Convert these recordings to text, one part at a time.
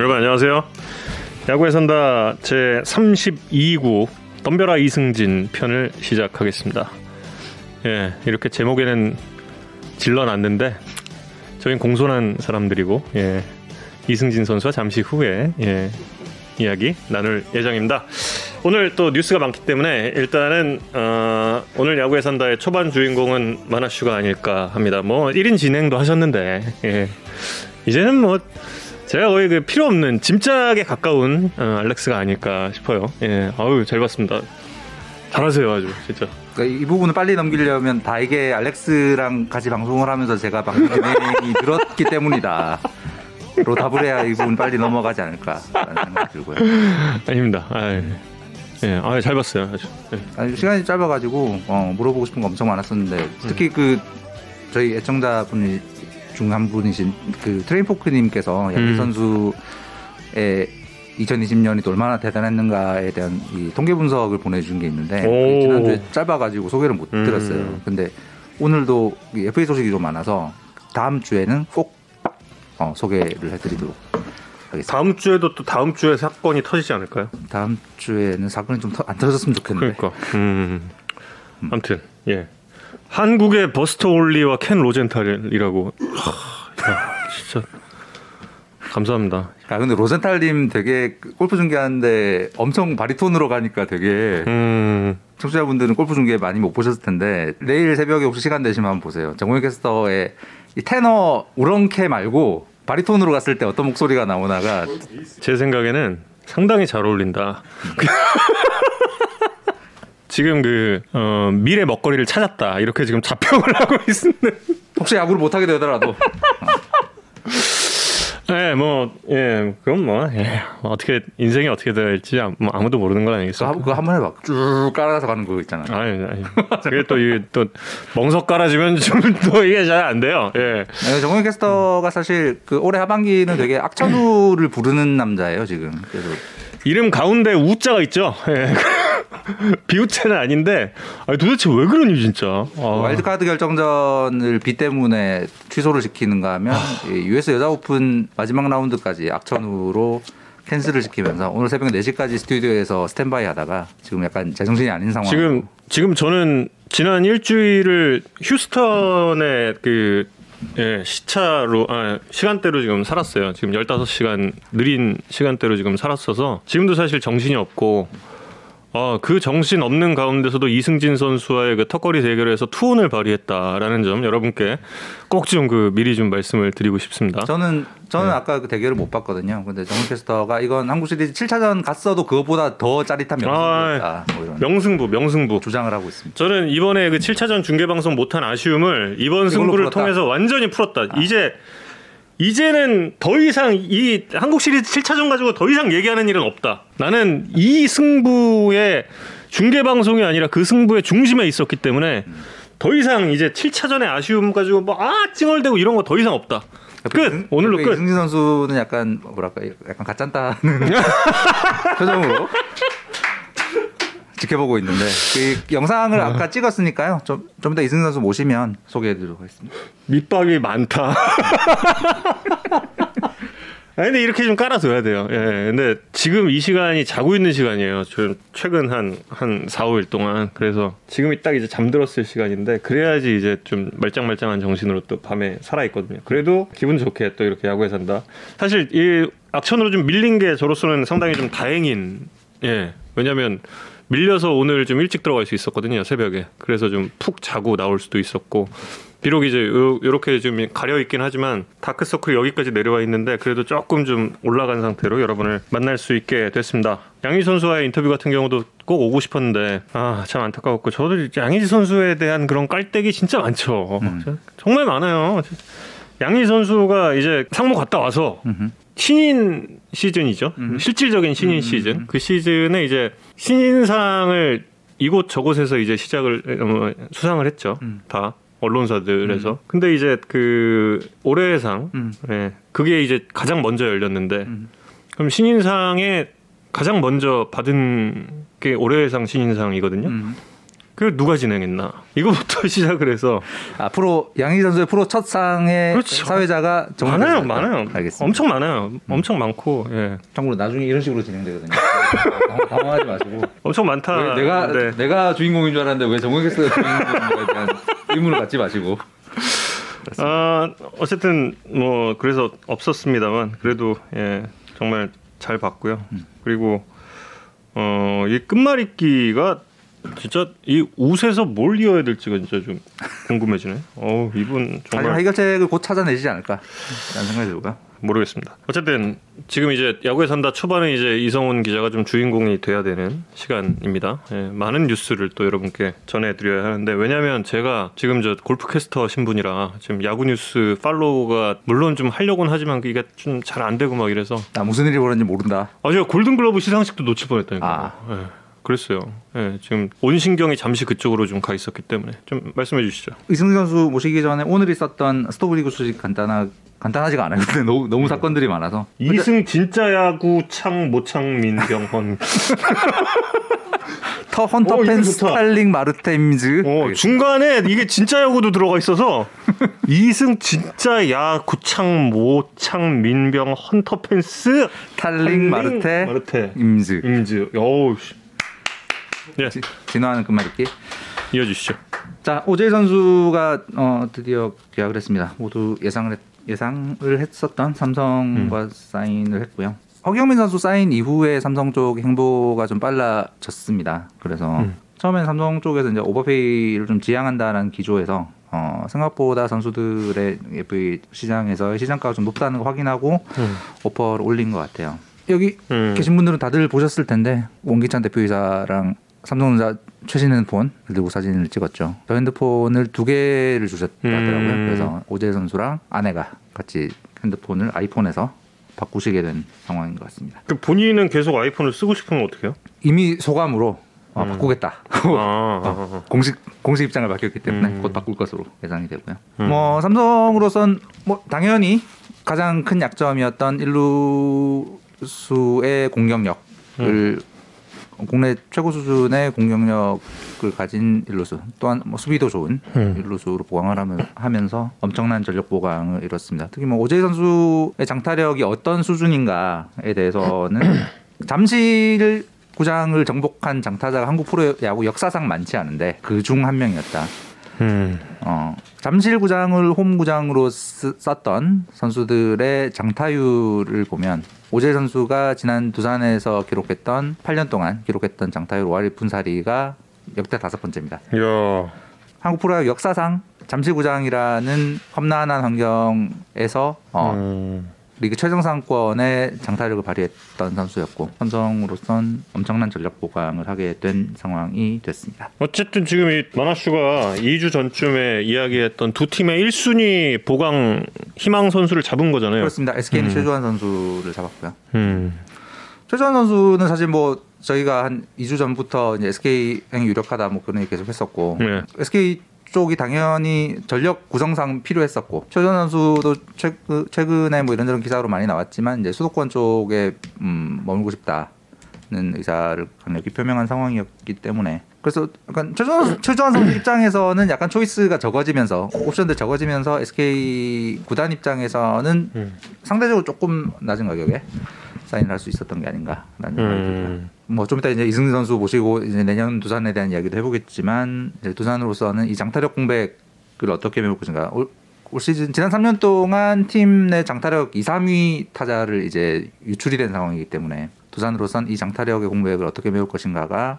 여러분 안녕하세요. 야구에 산다 제 32구 덤벼라 이승진 편을 시작하겠습니다. 예, 이렇게 제목에는 질러놨는데 저희는 공손한 사람들이고 예, 이승진 선수와 잠시 후에 예, 이야기 나눌 예정입니다. 오늘 또 뉴스가 많기 때문에 일단은 어, 오늘 야구에 산다의 초반 주인공은 마나슈가 아닐까 합니다. 뭐 1인 진행도 하셨는데 예, 이제는 뭐 제가 거의 그 필요 없는 짐짝에 가까운 어, 알렉스가 아닐까 싶어요. 예, 아유 잘 봤습니다. 잘하세요 아주 진짜. 그러니까 이 부분을 빨리 넘기려면 다 이게 알렉스랑 같이 방송을 하면서 제가 방송 진행이 늘었기 때문이다. 로 답을 해야 이 부분 빨리 넘어가지 않을까라는 생각이 들고요. 아닙니다. 아유, 예, 아, 잘 봤어요 아주. 예. 아니, 시간이 짧아가지고 어, 물어보고 싶은 거 엄청 많았었는데 특히 그 저희 애청자분이 중 한 분이신 그 트레인포크님께서 양희 음. 선수의 2020년이 또 얼마나 대단했는가에 대한 이 통계 분석을 보내준 게 있는데 오. 지난주에 짧아가지고 소개를 못 음. 드렸어요. 근데 오늘도 이 FA 소식이 좀 많아서 다음 주에는 꼭 어, 소개를 해드리도록 하겠습니다. 다음 주에도 또 다음 주에 사건이 터지지 않을까요? 다음 주에는 사건이 좀 안 터졌으면 좋겠는데. 그러니까. 음. 아무튼 예. 한국의 버스터 올리와 켄 로젠탈이라고. 하, 야, 진짜 감사합니다. 아 근데 로젠탈님 되게 그 골프 중계하는데 엄청 바리톤으로 가니까 되게 음. 청취자분들은 골프 중계 많이 못 보셨을 텐데 내일 새벽에 혹시 시간 되시면 한번 보세요. 정우영 캐스터의 이 테너 우렁캐 말고 바리톤으로 갔을 때 어떤 목소리가 나오나가 제 생각에는 상당히 잘 어울린다. 지금 그 어, 미래 먹거리를 찾았다 이렇게 지금 자평을 하고 있는데, 혹시 야구를 못하게 되더라도 예, 뭐, 예, 그럼 뭐, 예, 어떻게 인생이 어떻게 될지 아무- 뭐 아무도 모르는 건 아니겠어. 그거 한 번 해봐. 쭉 깔아서 가는 거 있잖아. 아니, 아니. 그게 또 이게 또 멍석 깔아주면 좀 또 이게 잘 안 돼요. 예. 네, 정우영 캐스터가 사실 그 올해 하반기는 되게 악천후를 부르는 남자예요 지금. 그래서 이름 가운데 우자가 있죠. 예. 비우체는 아닌데 아니, 도대체 왜 그러니 진짜. 아. 와일드카드 결정전을 비 때문에 취소를 시키는가 하면 이 US 여자 오픈 마지막 라운드까지 악천후로 cancel을 시키면서 오늘 새벽 4시까지 스튜디오에서 스탠바이 하다가 지금 약간 제정신이 아닌 상황. 지금 지금 저는 지난 일주일을 휴스턴의 그 예, 시차로 아, 시간대로 지금 살았어요. 지금 15시간 느린 시간대로 지금 살았어서 지금도 사실 정신이 없고 아, 그 정신 없는 가운데서도 이승진 선수와의 그 턱걸이 대결에서 투혼을 발휘했다라는 점 여러분께 꼭 좀 그 미리 좀 말씀을 드리고 싶습니다. 저는 저는 네. 아까 그 대결을 못 봤거든요. 근데 정우 캐스터가 이건 한국 시리즈 7차전 갔어도 그것보다 더 짜릿한 명승이었다. 뭐 이런 명승부, 명승부. 주장을 하고 있습니다. 저는 이번에 그 7차전 중계 방송 못한 아쉬움을 이번 승부를 풀었다. 통해서 완전히 풀었다. 이제 이제는 더 이상 이 한국 시리즈 7차전 가지고 더 이상 얘기하는 일은 없다. 나는 이 승부의 중계 방송이 아니라 그 승부의 중심에 있었기 때문에 더 이상 이제 7차전의 아쉬움 가지고 뭐아 찡얼대고 이런 거 더 이상 없다. 끝. 오늘로 그러니까 끝. 이승진 선수는 약간 뭐랄까 약간 가짠다는 표정으로 지켜보고 있는데 그 영상을 아 까 찍었으니까요. 좀 좀 이따 이승진 선수 모시면 소개해드리도록 하겠습니다. 밑밥이 많다. 아니, 근데 이렇게 좀 깔아둬야 돼요. 예. 근데 지금 이 시간이 자고 있는 시간이에요. 저 최근 한, 한 4, 5일 동안. 그래서 지금이 딱 이제 잠들었을 시간인데, 그래야지 이제 좀 말짱말짱한 정신으로 또 밤에 살아있거든요. 그래도 기분 좋게 또 이렇게 야구에 산다. 사실 이 악천으로 좀 밀린 게 저로서는 상당히 좀 다행인, 예. 왜냐면 밀려서 오늘 좀 일찍 들어갈 수 있었거든요 새벽에. 그래서 좀 푹 자고 나올 수도 있었고. 비록 이제 요, 요렇게 좀 가려 있긴 하지만 다크서클이 여기까지 내려와 있는데 그래도 조금 좀 올라간 상태로 여러분을 만날 수 있게 됐습니다. 양희 선수와의 인터뷰 같은 경우도 꼭 오고 싶었는데 아 참 안타까웠고. 저도 양희지 선수에 대한 그런 깔때기 진짜 많죠. 정말 많아요. 양희 선수가 이제 상무 갔다 와서 음흠. 신인 시즌이죠. 실질적인 신인 시즌. 그 시즌에 이제 신인상을 이곳 저곳에서 이제 시작을 어, 수상을 했죠. 음. 다 언론사들에서. 근데 이제 그 올해의 상, 음. 예, 그게 이제 가장 먼저 열렸는데, 음. 그럼 신인상에 가장 먼저 받은 게 올해의 상 신인상이거든요. 음. 그 누가 진행했나 이거부터 시작을 해서 앞으로 양희 선수의 프로 첫 상의 그렇죠. 사회자가 정말 많아요? 많아요. 알겠습니다. 엄청 많아요. 엄청 많고, 예, 참고로 나중에 이런 식으로 진행되거든요. 당황- 당황하지 마시고. 엄청 많다. 왜 내가 네. 내가 주인공인 줄 알았는데 왜 정우객스가 주인공인지에 대한 의문을 갖지 마시고. 아 어쨌든 뭐 그래서 없었습니다만 그래도 예 정말 잘 봤고요. 그리고 어이 끝말잇기가 진짜 이 옷에서 뭘 이어야 될지가 진짜 좀 궁금해지네. 어 이분 정말 해결책을 곧 찾아내시지 않을까 라는 생각이 들고요. 모르겠습니다. 어쨌든 지금 이제 야구에 산다 초반에 이제 이성훈 기자가 좀 주인공이 돼야 되는 시간입니다. 예, 많은 뉴스를 또 여러분께 전해드려야 하는데 왜냐하면 제가 지금 저 골프캐스터 신분이라 지금 야구 뉴스 팔로우가 물론 좀 하려고는 하지만 이게 좀 잘 안 되고 막 이래서 나 무슨 일이 벌어졌는지 모른다. 아 제가 골든글러브 시상식도 놓칠 뻔했다니까. 아. 예, 그랬어요. 예, 지금 온 신경이 잠시 그쪽으로 좀 가 있었기 때문에 좀 말씀해 주시죠. 이승기 선수 모시기 전에 오늘 있었던 스토브리그 소식 간단하 간단하지가 않아요. 근데 너무 너무 사건들이 많아서 이승 진짜 야구 창 모창 민 병헌. 터 헌터 어, 펜. 스탈링 마르테임즈 어, 중간에 이게 진짜 야구도 들어가 있어서 이승 진짜 야구창 모창 민병 헌터 펜스 스탈링 마르테 마르테 임즈 임즈 어우 씨. 예 지- 진화하는 끝말잇기. 이어주시죠 자 오재일 선수가 어, 드디어 계약을 했습니다. 모두 예상을 했, 예상을 했었던 삼성과 사인을 했고요. 허경민 선수 사인 이후에 삼성 쪽 행보가 좀 빨라졌습니다. 그래서 음. 처음엔 삼성 쪽에서 이제 오버페이를 좀 지향한다는 기조에서 어, 생각보다 선수들의 FA 시장에서 시장가가 좀 높다는 거 확인하고 음. 오퍼를 올린 것 같아요. 여기 음. 계신 분들은 다들 보셨을 텐데 원기찬 대표이사랑 삼성전자 최신 핸드폰을 들고 사진을 찍었죠. 저 핸드폰을 두 개를 주셨더라고요. 음. 그래서 오재 선수랑 아내가 같이 핸드폰을 아이폰에서 바꾸시게 된 상황인 것 같습니다. 그 본인은 계속 아이폰을 쓰고 싶으면 어떡해요? 이미 소감으로 어, 음. 바꾸겠다. 아, 아, 아. 공식 공식 입장을 밝혔기 때문에 음. 곧 바꿀 것으로 예상이 되고요. 음. 뭐 삼성으로선 뭐 당연히 가장 큰 약점이었던 일루수의 공격력을 음. 국내 최고 수준의 공격력을 가진 일루수 또한 뭐 수비도 좋은 음. 일루수로 보강을 하면- 하면 서 엄청난 전력 보강을 이뤘습니다. 특히 뭐 오재희 선수의 장타력이 어떤 수준인가에 대해서는 잠실 구장을 정복한 장타자가 한국 프로야구 역사상 많지 않은데 그 중 한 명이었다. 음. 어, 잠실 구장을 홈 구장으로 쓰- 썼던 선수들의 장타율을 보면 오재 선수가 지난 두산에서 기록했던 8년 동안 기록했던 장타율 5할 분사리가 역대 다섯 번째입니다. 야 한국 프로야구 역사상 잠실 구장이라는 험난한 환경에서 어, 음. 리그 최정상권의 장타력을 발휘했던 선수였고 삼성으로선 엄청난 전력 보강을 하게 된 상황이 됐습니다. 어쨌든 지금 이 마나슈가 2주 전쯤에 이야기했던 두 팀의 1순위 보강 희망 선수를 잡은 거잖아요. 그렇습니다. SK는 최주환 선수를 잡았고요. 음. 최주환 선수는 사실 뭐 저희가 한 2주 전부터 이제 SK 행이 유력하다 뭐 그런 얘기 계속 했었고 네. SK 쪽이 당연히 전력 구성상 필요했었고 최주환 선수도 최, 그 최근에 뭐 이런저런 기사로 많이 나왔지만 이제 수도권 쪽에 음, 머물고 싶다는 의사를 강력히 표명한 상황이었기 때문에 그래서 약간 선수- 최주환 선수 입장에서는 약간 초이스가 적어지면서 옵션들 적어지면서 SK 구단 입장에서는 음. 상대적으로 조금 낮은 가격에 사인을 할 수 있었던 게 아닌가라는 생각이 듭니다. 음. 뭐 좀 이따 이제 이승진 선수 모시고 이제 내년 두산에 대한 이야기도 해보겠지만 이제 두산으로서는 이 장타력 공백을 어떻게 메울 것인가. 올, 올 시즌 지난 3년 동안 팀 내 장타력 2, 3위 타자를 이제 유출이 된 상황이기 때문에 두산으로선 이 장타력의 공백을 어떻게 메울 것인가가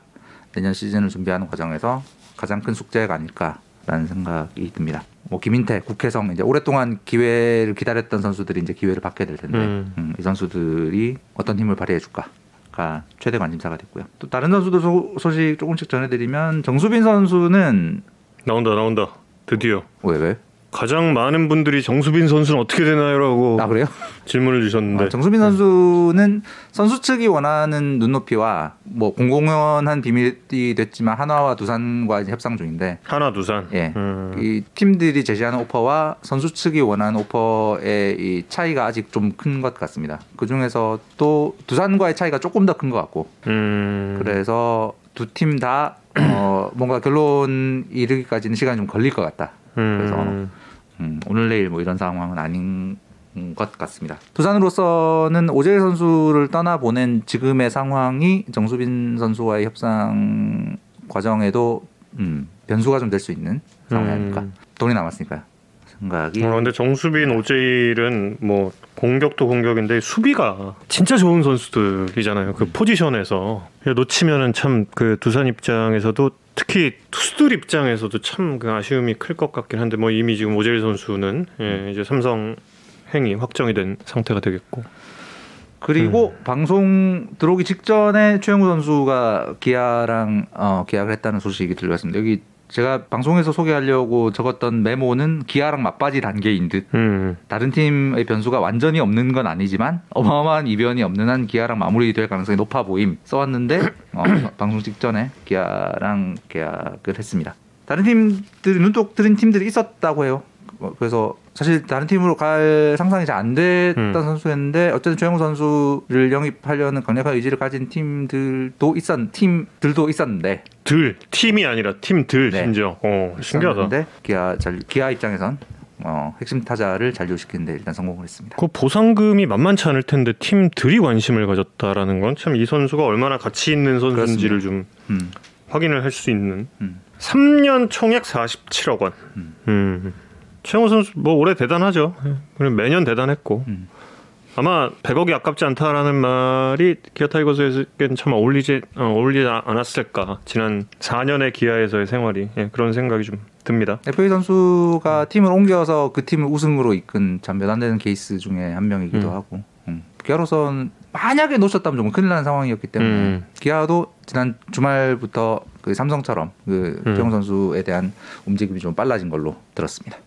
내년 시즌을 준비하는 과정에서 가장 큰 숙제가 아닐까라는 생각이 듭니다. 뭐 김인태, 국회성 이제 오랫동안 기회를 기다렸던 선수들이 이제 기회를 받게 될 텐데 음. 음, 이 선수들이 어떤 힘을 발휘해 줄까 가 최대 관심사가 됐고요. 또 다른 선수들 소, 소식 조금씩 전해드리면 정수빈 선수는 나온다 나온다. 드디어 왜 왜? 가장 많은 분들이 정수빈 선수는 어떻게 되나요라고 아 그래요? 질문을 주셨는데 어, 정수빈 선수는 선수 측이 원하는 눈높이와 뭐 공공연한 비밀이 됐지만 한화와 두산과 이제 협상 중인데 하나 두산. 예. 음. 이 팀들이 제시하는 오퍼와 선수 측이 원하는 오퍼의 이 차이가 아직 좀 큰 것 같습니다. 그 중에서 또 두산과의 차이가 조금 더 큰 것 같고 음. 그래서 두 팀다 어, 뭔가 결론 이르기까지는 시간이 좀 걸릴 것 같다. 그래서 음. 음, 오늘 내일 뭐 이런 상황은 아닌 것 같습니다. 두산으로서는 오재일 선수를 떠나 보낸 지금의 상황이 정수빈 선수와의 협상 과정에도 음, 변수가 좀 될 수 있는 상황이 음. 아닐까. 돈이 남았으니까요. 생각이 어, 근데 정수빈, 오재일은 뭐 공격도 공격인데 수비가 진짜 좋은 선수들이잖아요. 그 포지션에서 놓치면은 참 그 두산 입장에서도 특히 투수들 입장에서도 참 그 아쉬움이 클 것 같긴 한데 뭐 이미 지금 오재일 선수는 예, 이제 삼성 행이 확정이 된 상태가 되겠고. 그리고 방송 들어오기 직전에 최영우 선수가 기아랑 어, 계약을 했다는 소식이 들렸습니다. 여기 제가 방송에서 소개하려고 적었던 메모는 기아랑 맞바지 단계인 듯 음. 다른 팀의 변수가 완전히 없는 건 아니지만 어마어마한 이변이 없는 한 기아랑 마무리될 가능성이 높아 보임 써왔는데 어, 방송 직전에 기아랑 계약을 했습니다. 다른 팀들이 눈독 들인 팀들이 있었다고 해요. 어, 그래서 사실 다른 팀으로 갈 상상이 잘 안 됐던 음. 선수였는데 어쨌든 최영우 선수를 영입하려는 강력한 의지를 가진 팀들도 있었 팀들도 있었는데 들 팀이 아니라 팀들 네. 심지어. 어, 신기하다. 기아 잘 기아 입장에선 어, 핵심 타자를 잔류시키는데 일단 성공을 했습니다. 그 보상금이 만만치 않을 텐데 팀들이 관심을 가졌다라는 건 참 이 선수가 얼마나 가치 있는 선수인지를 좀 음. 확인을 할 수 있는 음. 3년 총액 47억 원. 음. 음. 최영호 선수 뭐 올해 대단하죠. 예. 그리고 매년 대단했고 음. 아마 100억이 아깝지 않다라는 말이 기아 타이거즈에겐 참 어울리지 어, 어울리지 않았을까. 지난 4년의 기아에서의 생활이 예, 그런 생각이 좀 듭니다. FA 선수가 팀을 옮겨서 그 팀을 우승으로 이끈 참 몇 안 되는 케이스 중에 한 명이기도 음. 하고 음. 기아로선 만약에 놓쳤다면 정말 큰일 나는 상황이었기 때문에 음. 기아도 지난 주말부터 그 삼성처럼 그 음. 최영 선수에 대한 움직임이 좀 빨라진 걸로 들었습니다.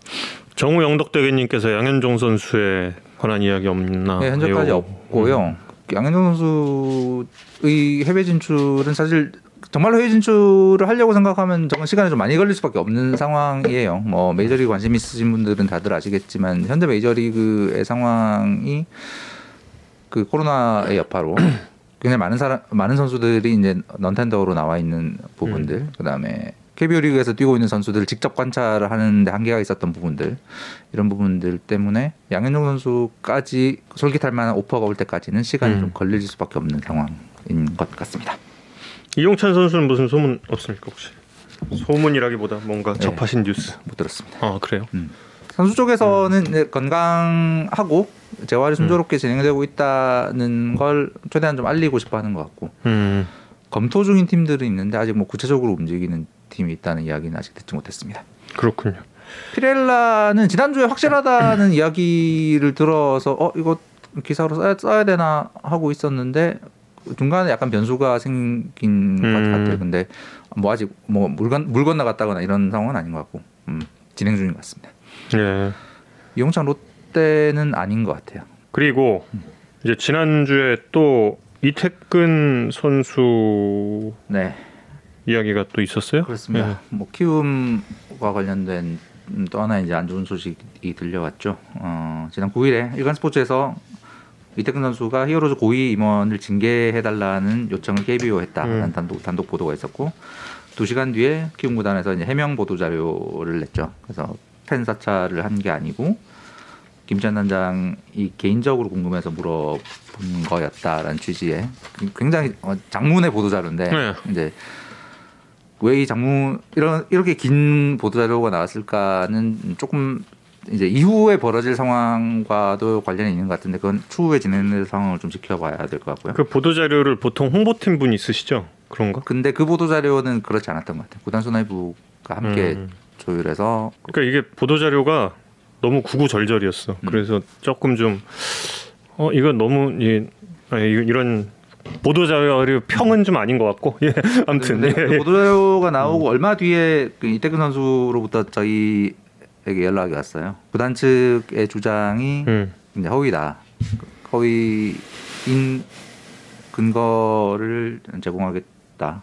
정우 영덕대게님께서 양현종 선수에 관한 이야기 없나? 네, 현재까지 요. 없고요. 양현종 선수의 해외 진출은 사실 정말로 해외 진출을 하려고 생각하면 정말 시간이 좀 많이 걸릴 수밖에 없는 상황이에요. 뭐 메이저리그 관심 있으신 분들은 다들 아시겠지만 현재 메이저리그의 상황이 그 코로나의 여파로 굉장히 많은 사람 많은 선수들이 이제 넌텐더로 나와 있는 부분들 그다음에 KBO 리그에서 뛰고 있는 선수들을 직접 관찰을 하는데 한계가 있었던 부분들 이런 부분들 때문에 양현종 선수까지 솔깃할 만한 오퍼가 올 때까지는 시간이 음. 좀 걸릴 수밖에 없는 상황인 것 같습니다. 이용찬 선수는 무슨 소문 없습니까 혹시? 소문이라기보다 뭔가 네. 접하신 뉴스. 못 들었습니다. 아 그래요? 선수 쪽에서는 건강하고 재활이 순조롭게 진행되고 있다는 걸 최대한 좀 알리고 싶어 하는 것 같고 음. 검토 중인 팀들은 있는데 아직 뭐 구체적으로 움직이는 팀이 있다는 이야기는 아직 듣지 못했습니다. 그렇군요. 피렐라는 지난주에 확실하다는 이야기를 들어서 어 이거 기사로 써야, 써야 되나 하고 있었는데 중간에 약간 변수가 생긴 것 음. 같아요. 근데 뭐 아직 뭐 물건 물 건너갔다거나 이런 상황은 아닌 것 같고 음, 진행 중인 것 같습니다. 예. 이용찬 롯 데는 아닌 것 같아요. 그리고 이제 지난주에 또 이태근 선수 네 이야기가 또 있었어요. 그렇습니다. 예. 뭐 키움과 관련된 음, 또 하나 이제 안 좋은 소식이 들려왔죠. 어, 지난 9일에 일간 스포츠에서 이태근 선수가 히어로즈 고위 임원을 징계해달라는 요청을 KBO 했다라는 음. 단독 단독 보도가 있었고 두 시간 뒤에 키움 구단에서 이제 해명 보도 자료를 냈죠. 그래서 팬 사찰을 한 게 아니고 김찬 단장이 개인적으로 궁금해서 물어본 거였다라는 취지의 굉장히 어, 장문의 보도 자료인데 네. 이제 왜 이 장문 이런 이렇게 긴 보도 자료가 나왔을까는 조금 이제 이후에 벌어질 상황과도 관련이 있는 것 같은데 그건 추후에 진행될 상황을 좀 지켜봐야 될 것 같고요. 그 보도 자료를 보통 홍보팀 분이 쓰시죠? 그런가? 근데 그 보도 자료는 그렇지 않았던 것 같아요. 구단 수뇌부가 함께 음. 조율해서 그러니까 이게 보도 자료가 너무 구구절절이었어. 음. 그래서 조금 좀 어 이거 너무 이 아니, 이런 보도 자료 평은 좀 아닌 것 같고 예 아무튼 예, 그 예. 보도 자료가 나오고 얼마 뒤에 그 이태근 선수로부터 저희에게 연락이 왔어요. 구단 측의 주장이 음. 이제 허위다. 허위인 근거를 제공하겠다.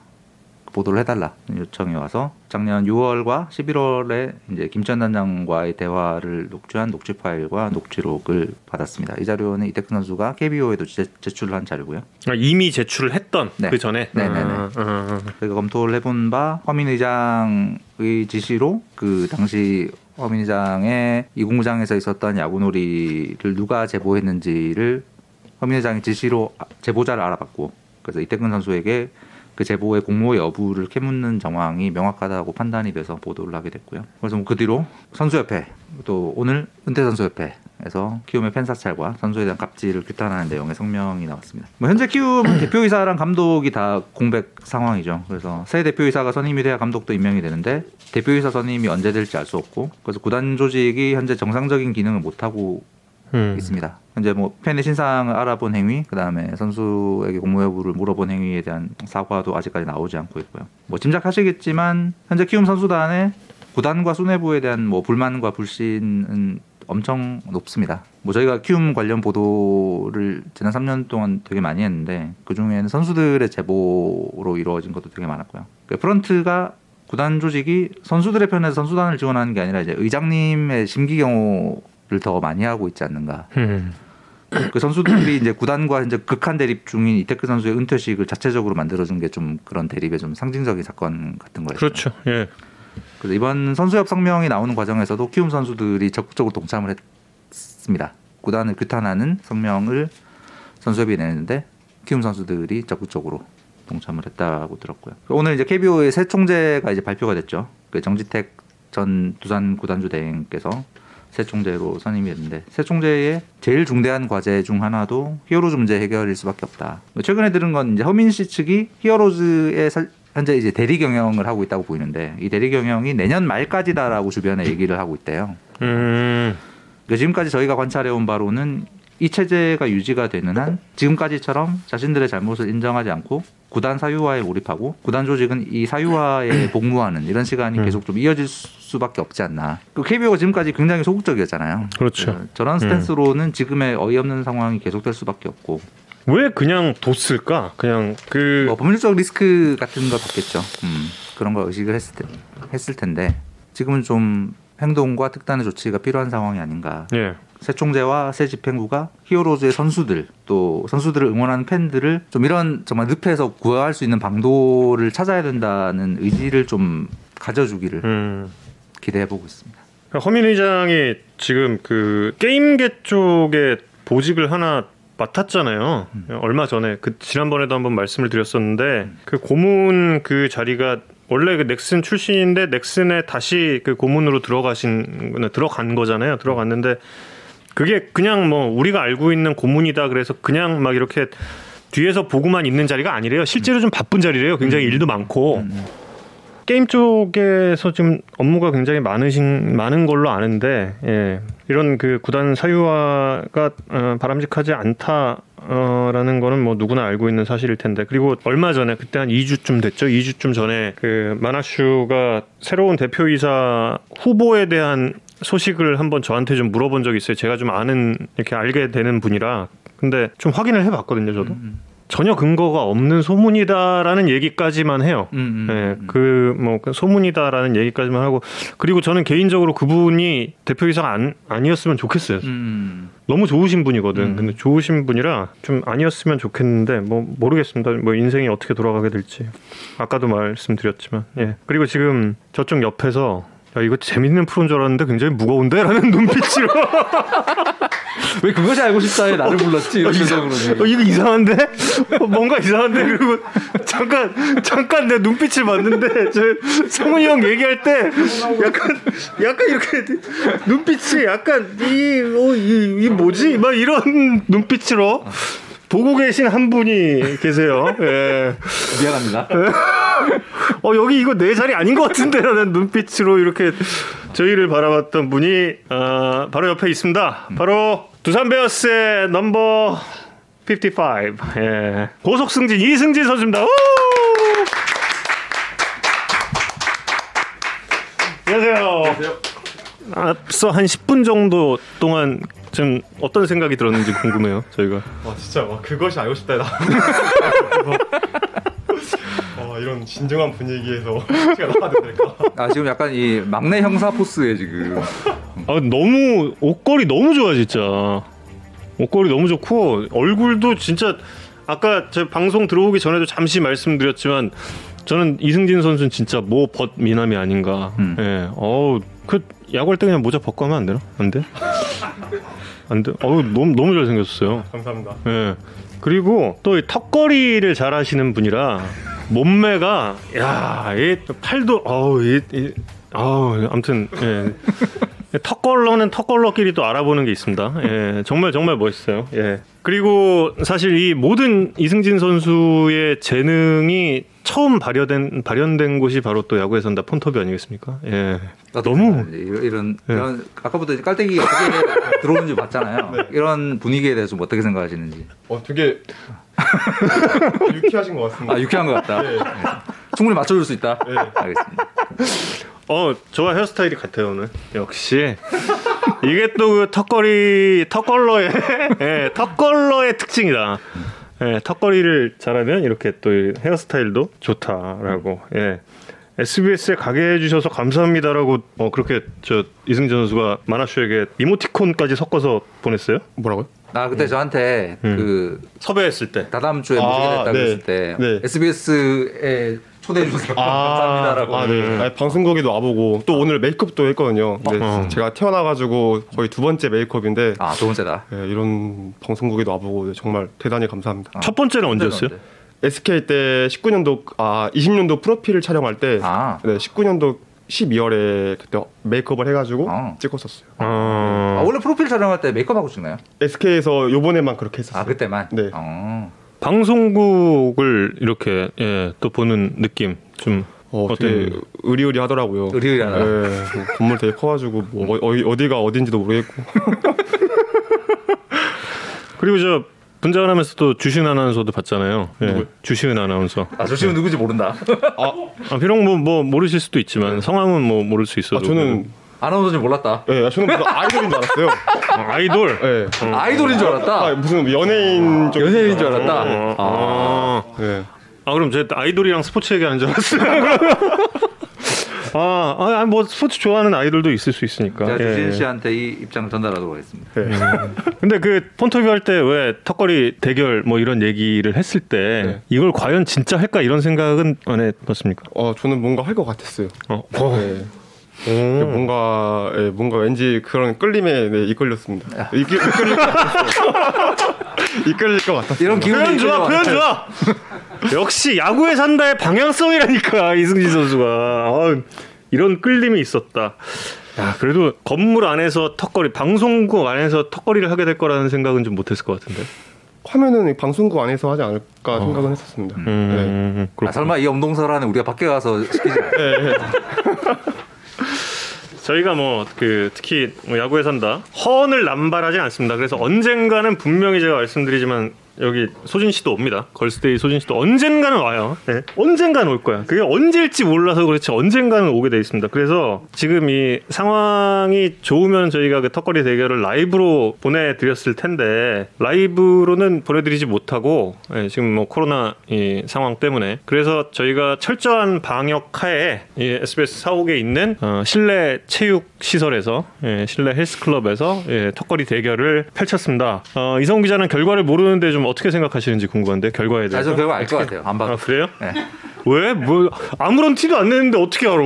보도를 해달라 요청이 와서 작년 6월과 11월에 이제 김천 단장과의 대화를 녹취한 녹취 파일과 녹취록을 받았습니다. 이 자료는 이태근 선수가 KBO에도 제, 제출한 자료고요. 아, 이미 제출을 했던 네. 그 전에. 네네네. 아, 아, 아. 저희가 검토를 해본 바 허민 의장의 지시로 그 당시 허민 의장의 이공구장에서 있었던 야구놀이를 누가 제보했는지를 허민 의장의 지시로 아- 제보자를 알아봤고 그래서 이태근 선수에게 그 제보의 공모 여부를 캐묻는 정황이 명확하다고 판단이 돼서 보도를 하게 됐고요. 그래서 뭐 그 뒤로 선수협회 또 오늘 은퇴 선수협회에서 키움의 팬 사찰과 선수에 대한 갑질을 규탄하는 내용의 성명이 나왔습니다. 뭐 현재 키움 대표이사랑 감독이 다 공백 상황이죠. 그래서 새 대표이사가 선임이 돼야 감독도 임명이 되는데 대표이사 선임이 언제 될지 알 수 없고 그래서 구단 조직이 현재 정상적인 기능을 못 하고 음. 있습니다. 현재 뭐 팬의 신상을 알아본 행위, 그 다음에 선수에게 공모 여부를 물어본 행위에 대한 사과도 아직까지 나오지 않고 있고요. 뭐 짐작하시겠지만 현재 키움 선수단의 구단과 수뇌부에 대한 뭐 불만과 불신은 엄청 높습니다. 뭐 저희가 키움 관련 보도를 지난 3년 동안 되게 많이 했는데 그 중에는 선수들의 제보로 이루어진 것도 되게 많았고요. 그 프런트가 구단 조직이 선수들의 편에서 선수단을 지원하는 게 아니라 이제 의장님의 심기경호를 더 많이 하고 있지 않는가. 음. 그 선수들이 이제 구단과 이제 극한 대립 중인 이태크 선수의 은퇴식을 자체적으로 만들어준 게 좀 그런 대립의 좀 상징적인 사건 같은 거예요. 그렇죠. 예. 그래서 이번 선수협 성명이 나오는 과정에서도 키움 선수들이 적극적으로 동참을 했습니다. 구단을 규탄하는 성명을 선수협이 내는데 키움 선수들이 적극적으로 동참을 했다고 들었고요. 오늘 이제 KBO의 새 총재가 이제 발표가 됐죠. 그 정지택 전 두산 구단주 대행께서 새 총재로 선임이 됐는데 새 총재의 제일 중대한 과제 중 하나도 히어로즈 문제 해결일 수밖에 없다. 최근에 들은 건 이제 허민 씨 측이 히어로즈의 살- 현재 이제 대리 경영을 하고 있다고 보이는데 이 대리 경영이 내년 말까지다라고 주변에 얘기를 하고 있대요. 음. 그러니까 지금까지 저희가 관찰해온 바로는 이 체제가 유지가 되는 한 지금까지처럼 자신들의 잘못을 인정하지 않고 구단 사유화에 몰입하고 구단 조직은 이 사유화에 복무하는 이런 시간이 음. 계속 좀 이어질 수밖에 없지 않나. 그 KBO가 지금까지 굉장히 소극적이었잖아요. 그렇죠. 그 저런 스탠스로는 지금의 어이없는 상황이 계속될 수밖에 없고 왜 그냥 뒀을까? 그냥 그 뭐 법률적 리스크 같은 걸 받겠죠. 음, 그런 걸 의식을 했을, 때, 했을 텐데 지금은 좀 행동과 특단의 조치가 필요한 상황이 아닌가. 예. 새 총재와 새 집행부가 히어로즈의 선수들 또 선수들을 응원하는 팬들을 좀 이런 정말 늪에서 구할 수 있는 방도를 찾아야 된다는 의지를 좀 가져주기를 음. 기대해 보고 있습니다. 그러니까 허민 의장이 지금 그 게임계 쪽에 보직을 하나 맡았잖아요. 얼마 전에 그 지난번에도 한번 말씀을 드렸었는데 그 고문 그 자리가 원래 그 넥슨 출신인데 넥슨에 다시 그 고문으로 들어가신 들어간 거잖아요. 들어갔는데 그게 그냥 뭐 우리가 알고 있는 고문이다 그래서 그냥 막 이렇게 뒤에서 보고만 있는 자리가 아니래요. 실제로 좀 바쁜 자리래요. 굉장히 일도 많고. 게임 쪽에서 지금 업무가 굉장히 많으신 많은 걸로 아는데 예, 이런 그 구단 사유화가 어, 바람직하지 않다 라는 거는 뭐 누구나 알고 있는 사실일 텐데 그리고 얼마 전에 그때 한 2주쯤 됐죠 2주쯤 전에 그 마나슈가 새로운 대표이사 후보에 대한 소식을 한번 저한테 좀 물어본 적이 있어요 제가 좀 아는 이렇게 알게 되는 분이라 근데 좀 확인을 해봤거든요 저도 전혀 근거가 없는 소문이다라는 얘기까지만 해요. 음, 음, 예, 음. 그뭐 소문이다라는 얘기까지만 하고 그리고 저는 개인적으로 그분이 대표이사가 안, 아니었으면 좋겠어요. 음, 너무 좋으신 분이거든. 음. 근데 좋으신 분이라 좀 아니었으면 좋겠는데 뭐 모르겠습니다. 뭐 인생이 어떻게 돌아가게 될지 아까도 말씀드렸지만 예 그리고 지금 저쪽 옆에서 야 이거 재밌는 프로인 줄 알았는데 굉장히 무거운데라는 눈빛으로 왜 그것이 알고 싶다에 나를 불렀지 이런 어, 표정으로 이거 이상한데? 어, 뭔가 이상한데? 그리고 잠깐, 잠깐 내 눈빛을 봤는데, 저 성훈이 형 얘기할 때 약간, 약간 이렇게 눈빛이 약간 이, 어, 이, 이 뭐지? 막 이런 눈빛으로 보고 계신 한 분이 계세요. 예. 미안합니다. 어, 여기 이거 내 자리 아닌 것 같은데? 라는 눈빛으로 이렇게 저희를 바라봤던 분이, 어, 바로 옆에 있습니다. 바로 두산 베어스의 넘버 55. 예. 고속 승진 이승진 선수입니다. 우! 안녕하세요. 앞서 한 10분 정도 동안 좀 어떤 생각이 들었는지 궁금해요. 저희가. 와 진짜 와 그것이 알고 싶다 나. 와 이런 진정한 분위기에서 제가 나와도 될까? 아 지금 약간 이 막내 형사 포스에 지금 아 너무 옷걸이 너무 좋아 진짜 옷걸이 너무 좋고 얼굴도 진짜 아까 제 방송 들어오기 전에도 잠시 말씀드렸지만 저는 이승진 선수는 진짜 모벗 미남이 아닌가. 음. 예. 어우 그 야구할 때 그냥 모자 벗고 하면 안 되나? 안 돼? 안 돼. 어우 너무 너무 잘 생겼어요. 감사합니다. 예. 그리고 또 이 턱걸이를 잘 하시는 분이라 몸매가 야, 이 팔도 어우 이, 이 아우 아무튼 예. 턱걸러는 턱걸러끼리 또 알아보는 게 있습니다. 예, 정말 정말 멋있어요. 예. 그리고 사실 이 모든 이승진 선수의 재능이 처음 발현된 발현된 곳이 바로 또 야구에 산다 폰터뷰 아니겠습니까? 예. 너무 이제 이런 이런, 네. 아까부터 깔때기 어떻게 들어오는지 봤잖아요. 이런 분위기에 대해서 뭐 어떻게 생각하시는지. 어, 되게 유쾌하신 것 같습니다. 아 유쾌한 것 같다. 네. 네. 충분히 맞춰줄 수 있다. 네. 알겠습니다. 어, 저와 헤어스타일이 같아요 오늘. 역시 이게 또 그 턱걸이 턱걸러의 예, 턱걸러의 특징이다. 예, 턱걸이를 잘하면 이렇게 또 헤어스타일도 좋다라고. 예. SBS에 가게 해주셔서 감사합니다라고 어, 그렇게 저 이승진 선수가 마나슈에게 이모티콘까지 섞어서 보냈어요. 뭐라고요? 나 그때 저한테 음. 그 섭외했을 때. 다다음 주에 아, 모시게 됐다고 네. 했을 때 네. SBS에 초대해 주셔서 감사합니다라고. 아, 네. 아니, 방송국에도 와보고 또 오늘 메이크업도 했거든요. 근데 어. 제가 태어나가지고 거의 두 번째 메이크업인데 아, 두 번째다. 네, 이런 방송국에도 와보고 정말 대단히 감사합니다. 첫 번째는 언제였어요? SK 때 19년도 아 20년도 프로필을 촬영할 때 아. 네, 19년도 12월에 그때 메이크업을 해가지고 아. 찍었었어요. 아, 어, 원래 프로필 촬영할 때 메이크업하고 찍나요? SK에서 요번에만 그렇게 했었어요. 아, 그때만? 네. 어. 방송국을 이렇게 예, 또 보는 느낌 좀 어, 되게 의리의리하더라고요. 의리의리하다. 네, 뭐 건물 되게 커가지고 뭐 어, 디 어디가 어딘지도 모르겠고. 그리고 저 분장을 하면서 또 주신 아나운서도 봤잖아요. 예? 주시은 아나운서. 아, 저 친구 누구지 모른다. 아, 아, 비록 뭐, 뭐 모르실 수도 있지만 성함은 뭐 모를 수 있어도. 아 저는 아나운서인지 몰랐다. 예, 저는 무슨 아이돌인 줄 알았어요. 아, 아이돌. 예. 아이돌인 줄 알았다. 아, 무슨 연예인 쪽 연예인인 줄 알았다. 어, 아. 아, 예. 아 그럼 제 아이돌이랑 스포츠 얘기하는 줄 알았어요. 아, 아, 뭐 스포츠 좋아하는 아이돌도 있을 수 있으니까. 제가 예. 주진 씨한테 이 입장을 전달하도록 하겠습니다. 예. 근데 그 폰터뷰 할 때 왜 턱걸이 대결 뭐 이런 얘기를 했을 때 네. 이걸 과연 진짜 할까 이런 생각은 안 해봤습니까? 어, 저는 뭔가 할 것 같았어요. 어, 예. 오. 뭔가 예, 뭔가 왠지 그런 끌림에 네, 이끌렸습니다. 이끌, 이끌릴 것 같았어요. 이끌릴 것 같았어요. 이런 기운이 표현 좋아, 표현 좋아. 역시 야구에 산다의 방향성이라니까 이승진 선수가 아, 이런 끌림이 있었다. 야 그래도 건물 안에서 턱걸이 방송국 안에서 턱걸이를 하게 될 거라는 생각은 좀 못했을 것 같은데. 화면은 방송국 안에서 하지 않을까 생각은 했었습니다. 네. 음, 아, 그렇구나. 설마 이 엄동설안에 우리가 밖에 가서 시키지 않아요? 네. 네. 저희가 뭐 그 특히 뭐 야구에 산다 허언을 남발하지 않습니다. 그래서 언젠가는 분명히 제가 말씀드리지만 여기 소진 씨도 옵니다. 걸스데이 소진 씨도 언젠가는 와요. 네. 언젠가는 올 거야. 그게 언제일지 몰라서 그렇지 언젠가는 오게 돼 있습니다. 그래서 지금 이 상황이 좋으면 저희가 그 턱걸이 대결을 라이브로 보내드렸을 텐데 라이브로는 보내드리지 못하고 예, 지금 뭐 코로나 이 상황 때문에 그래서 저희가 철저한 방역하에 이 SBS 사옥에 있는 어, 실내 체육 시설에서 예, 실내 헬스클럽에서 예, 턱걸이 대결을 펼쳤습니다. 어, 이성 기자는 결과를 모르는데 좀 어떻게 생각하시는지 궁금한데 결과에 아, 대해서. 저 결과 알 것 같아요. 안아 봐도. 그래요? 네. 왜? 뭐 아무런 티도 안 냈는데 어떻게 알아?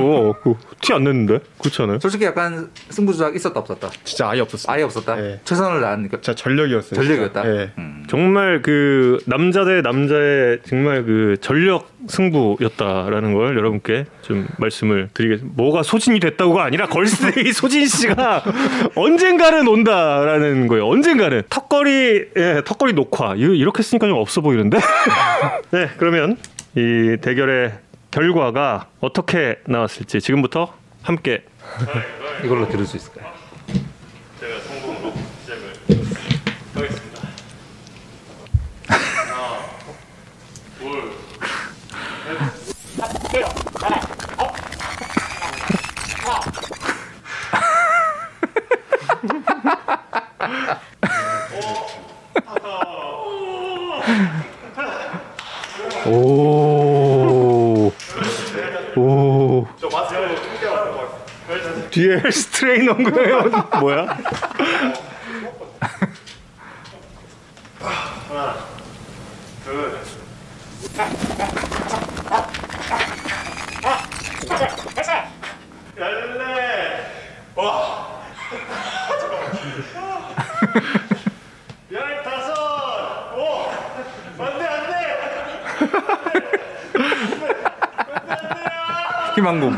티 안 냈는데 그렇지 않아요? 솔직히 약간 승부조작 있었다 없었다. 진짜 아예 없었어요. 아예 없었다. 네. 최선을 다하니까 진짜 전력이었어요. 전력이었다. 진짜. 네. 음. 정말 그 남자 대 남자의 정말 그 전력 승부였다라는 걸 여러분께 좀 말씀을 드리겠습니다. 뭐가 소진이 됐다고가 아니라 걸스데이 소진 씨가 언젠가는 온다라는 거예요. 언젠가는 턱걸이 예, 턱걸이 녹화 이- 이렇게 쓰니까 좀 없어 보이는데. 네, 그러면 이 대결의 결과가 어떻게 나왔을지 지금부터 함께 이걸로 들을 수 있을까요? 오. 오. 저 마스크 뒤에 스트레인 온 거예요? 뭐야? 하나, 둘. 열네. 와. 희망공.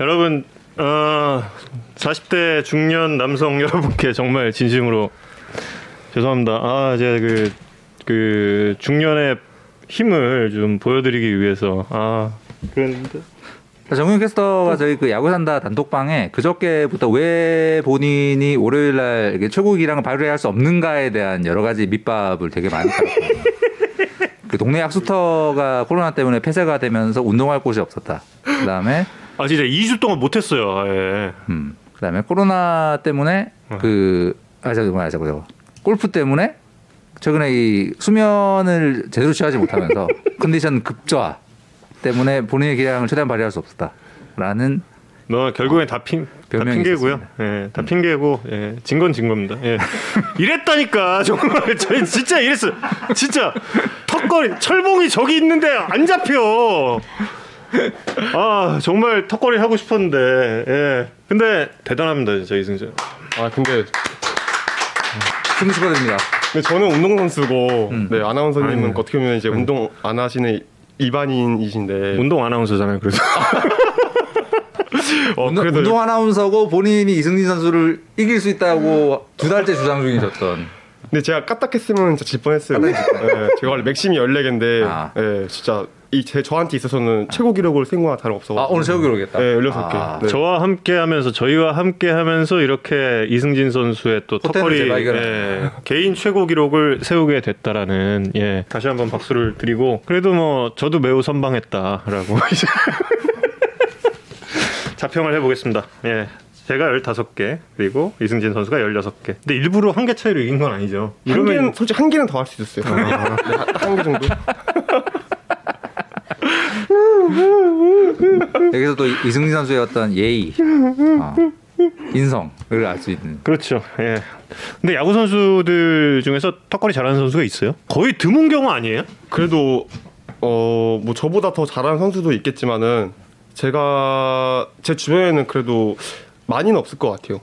여러분, 어, 40대 중년 남성 여러분께 정말 진심으로 죄송합니다. 아, 제가 그, 그 중년의 힘을 좀 보여드리기 위해서 아 그랬는데 정윤 캐스터가 저희 그 야구 산다 단톡방에 그저께부터 왜 본인이 월요일 날 이게 최고 기량을 발휘할 수 없는가에 대한 여러 가지 밑밥을 되게 많이 깔았거든요. 그 동네 약수터가 코로나 때문에 폐쇄가 되면서 운동할 곳이 없었다. 그다음에 아 진짜 2주 동안 못 했어요. 아예. 음, 그다음에 코로나 때문에 그아 잠깐만 잠깐만 골프 때문에 최근에 이 수면을 제대로 취하지 못하면서 컨디션 급저하 때문에 본인의 기량을 최대한 발휘할 수 없었다라는 너 결국엔 다, 핑, 다 핑계고요. 예, 다 핑계고 예, 진건 진 겁니다. 예. 이랬다니까 정말 저 진짜 이랬어. 진짜 턱걸이 철봉이 저기 있는데 안 잡혀. 아 정말 턱걸이 하고 싶었는데 예. 근데 대단합니다 진짜 이승재. 아 근데 승 축하드립니다. 근데 저는 운동선수고 음. 네 아나운서님은 아니. 어떻게 보면 이제 운동 안 하시는 일반인이신데 운동 아나운서잖아요. 그래서 어, 운동, 그래도 운동 아나운서고 본인이 이승진 선수를 이길 수 있다고 두 달째 주장 중이셨던 근데 제가 까딱했으면 진짜 질 뻔했어요. 네, 제가 원래 맥심이 14개인데 아. 네, 진짜 이 제 저한테 있어서는 최고 기록을 생각과 다름없어. 아 오늘 최고 기록이겠다. 네, 16개. 아, 네. 저와 함께 하면서 저희와 함께 하면서 이렇게 이승진 선수의 또 턱걸이. 예, 개인 최고 기록을 세우게 됐다라는 예, 다시 한번 박수를 드리고 그래도 뭐 저도 매우 선방했다라고 이제 자평을 해보겠습니다. 예. 제가 15개 그리고 이승진 선수가 16개. 근데 일부러 한 개 차이로 이긴 건 아니죠. 한 개는 솔직히 한 개는 더 할 수 있었어요. 네, 한개 정도. 여기서 또 이- 이승진 선수의 어떤 예의, 어, 인성을 알 수 있는. 그렇죠. 예. 근데 야구 선수들 중에서 턱걸이 잘하는 선수가 있어요? 거의 드문 경우 아니에요? 그래도 어 뭐 저보다 더 잘하는 선수도 있겠지만은 제가 제 주변에는 그래도 많이는 없을 것 같아요.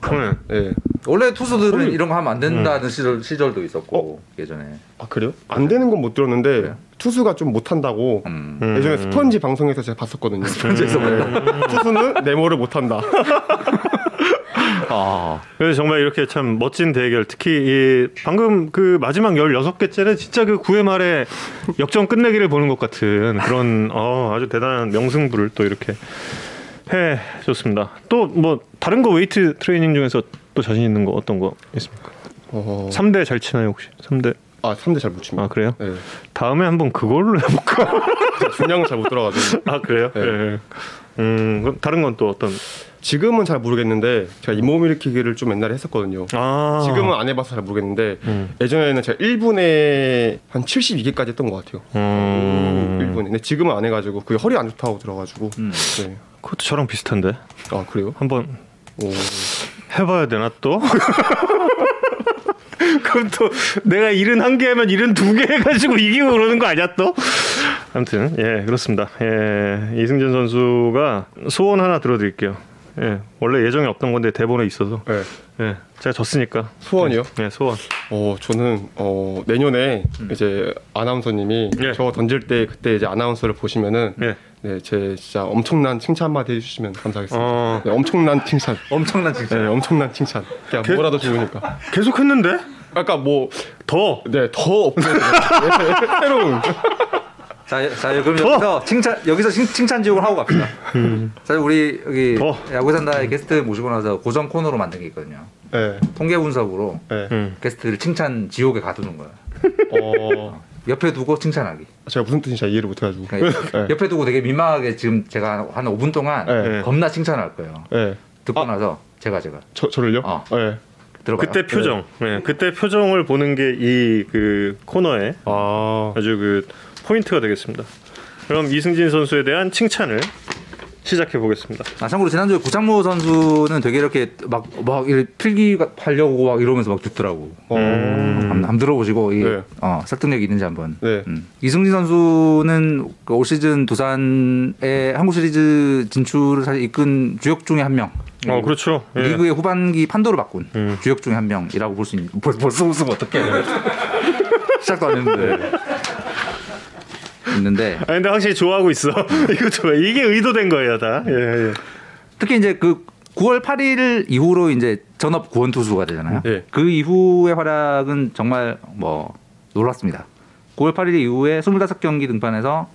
네. 네. 원래 투수들은 이런 거 하면 안 된다는 시절, 시절도 있었고 예전에. 아 그래요? 안 되는 건 못 들었는데 그래요? 투수가 좀 못한다고 음. 음. 예전에 스펀지 방송에서 제가 봤었거든요. 스펀지에서 네. 투수는 네모를 못한다. 아, 그래서 정말 이렇게 참 멋진 대결 특히 이 방금 그 마지막 16개째는 진짜 그 9회 말에 역전 끝내기를 보는 것 같은 그런 어, 아주 대단한 명승부를 또 이렇게 해 줬습니다. 또 뭐 다른 거 웨이트 트레이닝 중에서 또 자신 있는 거 어떤 거 있습니까? 어... 3대 잘 치나요 혹시? 3대 아 3대 잘 못 칩니다. 아 그래요? 네. 다음에 한번 그걸로 해볼까? 중량은 잘못 들어가지고 아 그래요? 네. 예. 음 그럼 다른 건 또 어떤? 지금은 잘 모르겠는데 제가 윗몸 일으키기를 좀 옛날에 했었거든요. 아 지금은 안 해봐서 잘 모르겠는데 음. 예전에는 제가 1분에 한 72개까지 했던 것 같아요. 음, 1분에. 근데 지금은 안 해가지고 그게 허리 안 좋다고 들어가지고. 음. 네. 그것도 저랑 비슷한데 아 그래요? 한번 오. 해봐야 되나 또? 그럼 또 내가 일은 한 개 하면 일은 두 개 해가지고 이기고 그러는 거 아니야 또? 아무튼 예 그렇습니다. 예 이승준 선수가 소원 하나 들어드릴게요. 예 원래 예정에 없던 건데 대본에 있어서 네. 예 제가 졌으니까 소원이요? 예 소원. 어 저는 어 내년에 이제 아나운서님이 예. 저 던질 때 그때 이제 아나운서를 보시면은 예. 네 제 진짜 엄청난 칭찬 한마디 해주시면 감사하겠습니다. 어 네, 엄청난 칭찬. 엄청난 칭찬. 네, 엄청난 칭찬. 그냥 개- 뭐라도 좋으니까. 계속 했는데 아까 뭐 더 네, 더 없어요. 네, 새로운. 자, 자 그럼 여기서 칭찬 여기서 칭, 칭찬 지옥을 하고 갑시다. 자 우리 여기 더. 야구 산다의 게스트 모시고 나서 고정 코너로 만든 게 있거든요. 네, 통계 분석으로 네. 음. 게스트를 칭찬 지옥에 가두는 거야. 어, 옆에 두고 칭찬하기. 제가 무슨 뜻인지 잘 이해를 못해가지고. 그러니까 네. 옆에 두고 되게 민망하게 지금 제가 한 5분 동안 네. 겁나 칭찬할 거예요. 네. 듣고 아. 나서 제가 제가 저 저를요? 어. 네. 들어봐요. 그때 표정, 예, 그때 표정을 보는 게 이 그 코너의 아. 아주 그 포인트가 되겠습니다. 그럼 이승진 선수에 대한 칭찬을 시작해 보겠습니다. 아, 참고로 지난주에 구창모 선수는 되게 이렇게 막, 막, 필기 하려고 막 이러면서 막 죽더라고. 어. 한번, 한번 들어보시고, 이, 네. 어, 설득력이 있는지 한번. 네. 음. 이승진 선수는 그올 시즌 두산의 한국 시리즈 진출을 사실 이끈 주역 중에 한 명. 어, 그렇죠. 예. 리그의 후반기 판도를 바꾼 음. 주역 중에 한 명이라고 볼 수 있는. 벌, 벌써 웃으면 어떡해. 시작도 안 했는데. 있는데 아 근데 확실히 좋아하고 있어. 이거 좋아. 이게 의도된 거예요, 다. 예, 예. 특히 이제 그 9월 8일 이후로 이제 전업 구원 투수가 되잖아요. 예. 그 이후의 활약은 정말 뭐 놀랐습니다. 9월 8일 이후에 25경기 등판해서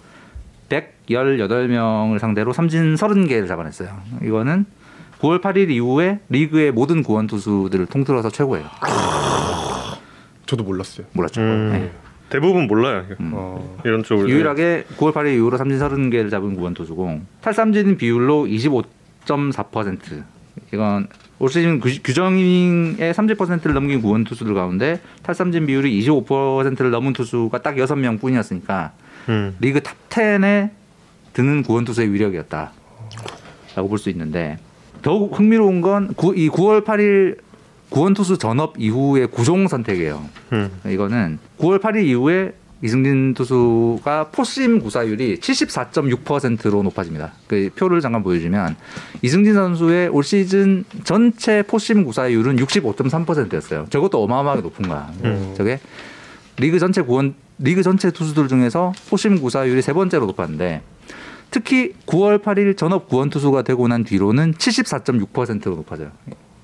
118명을 상대로 삼진 30개를 잡아냈어요. 이거는 9월 8일 이후에 리그의 모든 구원 투수들을 통틀어서 최고예요. 저도 몰랐어요. 몰랐죠. 음. 네. 대부분 몰라요. 이거. 어. 이런 쪽으로. 유일하게 9월 8일 이후로 삼진 30개를 잡은 구원 투수고 탈삼진 비율로 25.4% 이건 올 시즌 규- 규정의 30%를 넘긴 구원 투수들 가운데 탈삼진 비율이 25%를 넘은 투수가 딱 6명 뿐이었으니까 음. 리그 탑 10에 드는 구원 투수의 위력이었다. 라고 볼 수 있는데 더욱 흥미로운 건 이 9월 8일 구원 투수 전업 이후의 구종 선택이에요. 음. 이거는 9월 8일 이후에 이승진 투수가 포심 구사율이 74.6%로 높아집니다. 그 표를 잠깐 보여주면 이승진 선수의 올 시즌 전체 포심 구사율은 65.3%였어요. 저것도 어마어마하게 높은 거야. 저게 리그 전체 구원 리그 전체 투수들 중에서 포심 구사율이 세 번째로 높았는데 특히 9월 8일 전업 구원 투수가 되고 난 뒤로는 74.6%로 높아져요.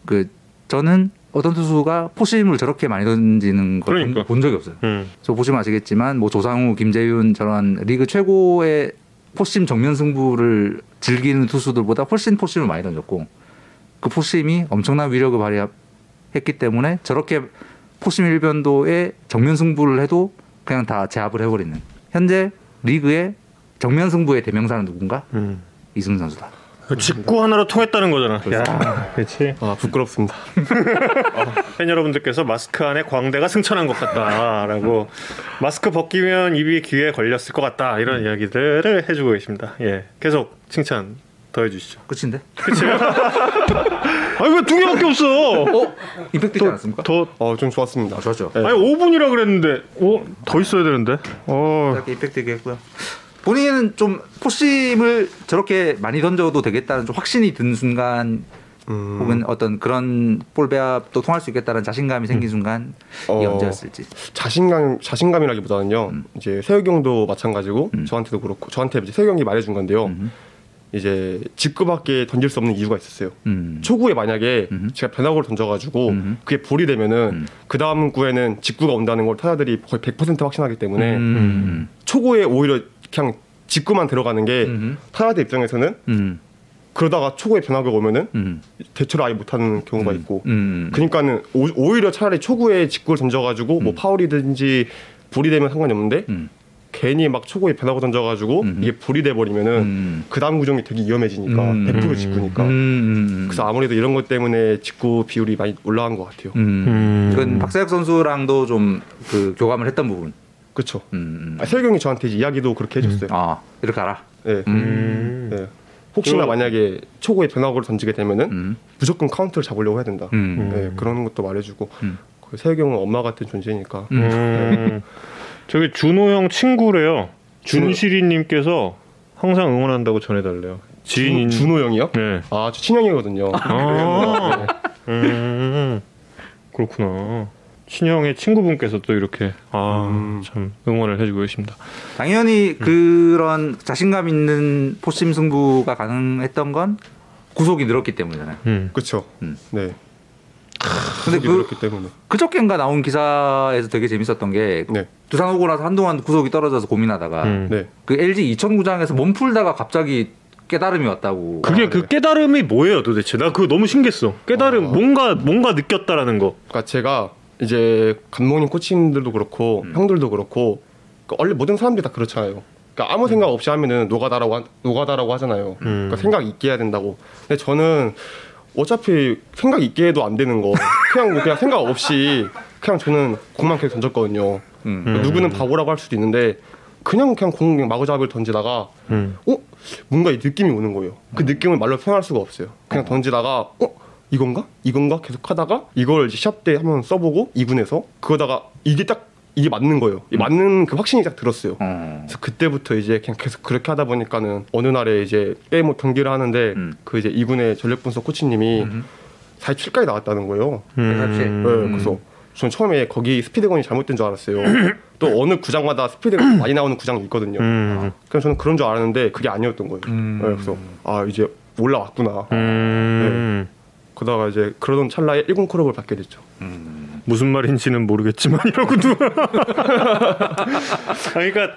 그 저는 어떤 투수가 포심을 저렇게 많이 던지는 걸 그러니까. 본 적이 없어요. 음. 저 보시면 아시겠지만 뭐 조상우, 김재윤 저런 리그 최고의 포심 정면 승부를 즐기는 투수들보다 훨씬 포심을 많이 던졌고 그 포심이 엄청난 위력을 발휘했기 때문에 저렇게 포심 일변도에 정면 승부를 해도 그냥 다 제압을 해버리는 현재 리그의 정면 승부의 대명사는 누군가 음. 이승 선수다. 직구 하나로 통했다는 거잖아. 야, 그렇지. 아 부끄럽습니다. 팬 여러분들께서 마스크 안에 광대가 승천한 것 같다라고 마스크 벗기면 입이 귀에 걸렸을 것 같다 이런 이야기들을 해주고 계십니다. 예, 계속 칭찬 더 해주시죠. 끝인데? 아니 왜 두 개밖에 없어? 어? 임팩트 있지 않았습니까? 더 어 좀 좋았습니다. 아, 좋았죠. 네. 아니 5분이라 그랬는데 어, 더 있어야 되는데. 어, 짧게 임팩트 있게 했고요. 본인은 좀 포심을 저렇게 많이 던져도 되겠다는 좀 확신이 든 순간 음. 혹은 어떤 그런 볼 배합도 통할 수 있겠다는 자신감이 생긴 순간이 어. 언제였을지. 자신감 자신감이라기보다는요. 이제 세혁이 형도 마찬가지고 음. 저한테도 그렇고 저한테 이제 세혁이 형이 말해준 건데요. 음. 이제 직구밖에 던질 수 없는 이유가 있었어요. 음. 초구에 만약에 음. 제가 변화구를 던져가지고 음. 그게 볼이 되면은 음. 그 다음 구에는 직구가 온다는 걸 타자들이 거의 100% 확신하기 때문에 음. 초구에 오히려 그냥 직구만 들어가는 게 음. 타자들 입장에서는 음. 그러다가 초구에 변화구가 오면은 음. 대처를 아예 못하는 경우가 있고 음. 그러니까는 오, 오히려 차라리 초구에 직구를 던져가지고 뭐 파울이든지 볼이 되면 상관이 없는데 음. 괜히 막 초구에 변화구 던져가지고 음. 이게 볼이 돼버리면은 음. 그 다음 구종이 되게 위험해지니까 음. 100% 직구니까 음. 그래서 아무래도 이런 것 때문에 직구 비율이 많이 올라간 것 같아요. 음. 음. 이건 박세혁 선수랑도 좀 그 교감을 했던 부분. 그렇죠. 음. 아, 세혁이 형이 저한테 이제 이야기도 그렇게 해줬어요. 아 이렇게 알아. 네. 음. 네. 혹시나 만약에 초구에 변화구를 던지게 되면은 음. 무조건 카운트를 잡으려고 해야 된다. 음. 네, 그런 것도 말해주고 음. 그 세혁이 형은 엄마 같은 존재니까. 음. 음. 저기 준호 형 친구래요. 준실이님께서 항상 응원한다고 전해달래요. 지인 준, 준호 형이요? 네. 아, 저 친형이거든요. 아, 음, 그렇구나. 친형의 친구분께서 또 이렇게 아 음. 참 응원을 해주고 계십니다. 당연히 그런 자신감 있는 포심 승부가 가능했던 건 구속이 늘었기 때문이잖아요. 음. 그렇죠. 음. 네. 근데 그 그렇기 때문에. 그저께인가 나온 기사에서 되게 재밌었던 게 네. 두산 오고 나서 한동안 구속이 떨어져서 고민하다가 음. 네. 그 LG 이천구장에서 몸 풀다가 갑자기 깨달음이 왔다고. 그게 아, 그 네. 깨달음이 뭐예요 도대체? 나 그거 너무 신기했어. 깨달음 아. 뭔가 뭔가 느꼈다라는 거. 그러니까 제가 이제 감독님 코치님들도 그렇고 음. 형들도 그렇고 그 원래 모든 사람들이 다 그렇잖아요. 그러니까 아무 생각 없이 하면은 노가다라고 하, 노가다라고 하잖아요. 그러니까 생각 있게 해야 된다고. 근데 저는 어차피 생각 있게 해도 안 되는 거 그냥 뭐 그냥 생각 없이 그냥 저는 공만 계속 던졌거든요. 음. 그러니까 누구는 바보라고 할 수도 있는데 그냥 그냥 공 마구잡이를 던지다가 음. 어 뭔가 이 느낌이 오는 거예요. 그 느낌을 말로 표현할 수가 없어요. 그냥 던지다가 어 이건가 이건가 계속 하다가 이걸 이제 시합 때 한번 써보고 2군에서 그러다가 이게 딱 이게 맞는 거예요. 이 맞는 그 확신이 딱 들었어요. 어. 그래서 그때부터 이제 그냥 계속 그렇게 하다 보니까는 어느 날에 이제 빼뭐 경기를 하는데 음. 그 이제 2군의 전력 분석 코치님이 음. 47까지 나왔다는 거예요. 음. 네, 그래서 전 처음에 거기 스피드건이 잘못된 줄 알았어요. 또 어느 구장마다 스피드가 많이 나오는 구장이 있거든요. 음. 그래서 저는 그런 줄 알았는데 그게 아니었던 거예요. 음. 네, 그래서 아 이제 올라왔구나. 음. 그러다가 이제 그러던 찰나에 1군 클럽을 받게 됐죠. 음. 무슨 말인지는 모르겠지만 이러고 누가 그러니까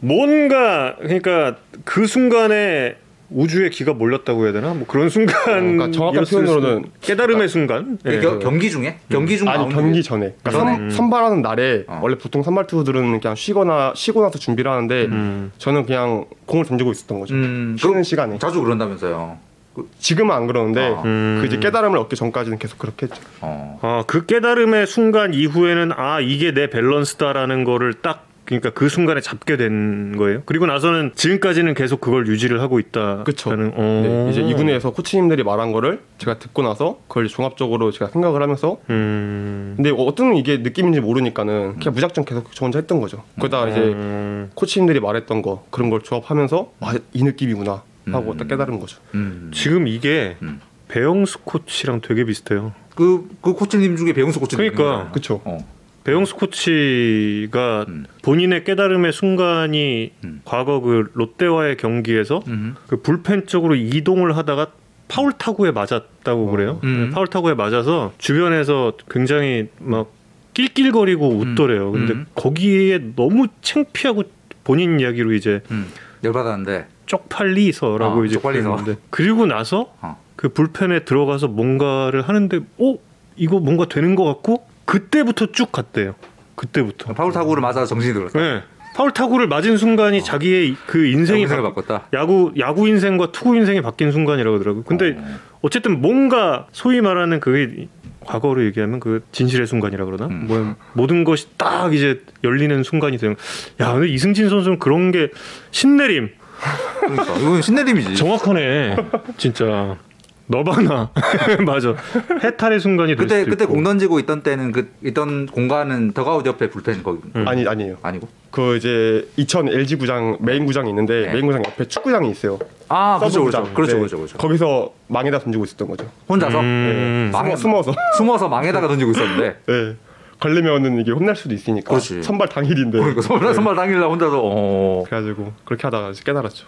뭔가 그러니까 그 순간에 우주의 기가 몰렸다고 해야 되나 뭐 그런 순간 그러니까 정확한 표현으로는 깨달음의 순간 예. 겨- 경기 중에 경기 중 아니 경기 전에 그러니까? 선, 선발하는 날에 어. 원래 보통 선발 투수들은 그냥 쉬거나 쉬고 나서 준비를 하는데 음. 저는 그냥 공을 던지고 있었던 거죠. 음, 쉬는 시간에 자주 그런다면서요. 그, 지금은 안 그러는데 어. 음. 그 이제 깨달음을 얻기 전까지는 계속 그렇게 했죠. 어. 아, 그 깨달음의 순간 이후에는 아 이게 내 밸런스다라는 거를 딱 그러니까 그 순간에 잡게 된 거예요. 그리고 나서는 지금까지는 계속 그걸 유지를 하고 있다. 그쵸. 는 네, 이제 이군에서 코치님들이 말한 거를 제가 듣고 나서 그걸 종합적으로 제가 생각을 하면서 음. 근데 어떤 이게 느낌인지 모르니까는 그냥 무작정 계속 저 혼자 했던 거죠. 그러다가 이제 음. 코치님들이 말했던 거 그런 걸 조합하면서 아 이 느낌이구나 하고 음. 딱 깨달은 거죠. 음. 지금 이게 음. 배영수 코치랑 되게 비슷해요. 그, 그 코치님 중에 배용수 코치님. 그러니까. 그쵸. 어. 배영수 코치가 음. 본인의 깨달음의 순간이 음. 과거 그 롯데와의 경기에서 음. 그 불펜 쪽으로 이동을 하다가 파울 타구에 맞았다고 그래요. 음. 네, 파울 타구에 맞아서 주변에서 굉장히 막 낄낄거리고 웃더래요. 근데 음. 거기에 너무 창피하고 본인 이야기로 이제 음. 열받았는데. 쪽팔리서라고 어, 이제 쪽팔리서. 그리고 나서 어. 그 불펜에 들어가서 뭔가를 하는데 어 이거 뭔가 되는 것 같고 그때부터 쭉 갔대요. 그때부터. 파울 타구를 맞아서 정신이 들었다. 네. 파울 타구를 맞은 순간이 자기의 그 인생이 바- 바꿨다. 야구 야구 인생과 투구 인생이 바뀐 순간이라고 하더라고요. 근데 어. 어쨌든 뭔가 소위 말하는 그게 과거로 얘기하면 그 진실의 순간이라 그러나 음. 뭐 모든 것이 딱 이제 열리는 순간이 되는. 야, 근데 이승진 선수는 그런 게 신내림 그러니까 이건 신내림이지. 정확하네. 진짜 너바나 맞아. 해탈의 순간이 될 그때 수도 그때 있고. 공 던지고 있던 때는 그 있던 공간은 더그아웃 옆에 불펜 거기 음. 아니 아니에요. 아니고. 그 이제 이천 LG 구장 메인 구장이 있는데 네. 메인 구장 옆에 축구장이 있어요. 아 그렇죠 그렇죠. 그렇죠 네. 그렇죠 그렇죠. 거기서 망에다 던지고 있었던 거죠. 혼자서 음. 네. 망에 숨어, 숨어서. 숨어서 망에다가 던지고 있었는데. 네. 걸리면은 이게 혼날 수도 있으니까. 그렇지. 선발 당일인데. 그러니까 선발 선발 당일날 혼자서 어, 그래가지고 그렇게 하다가 깨달았죠.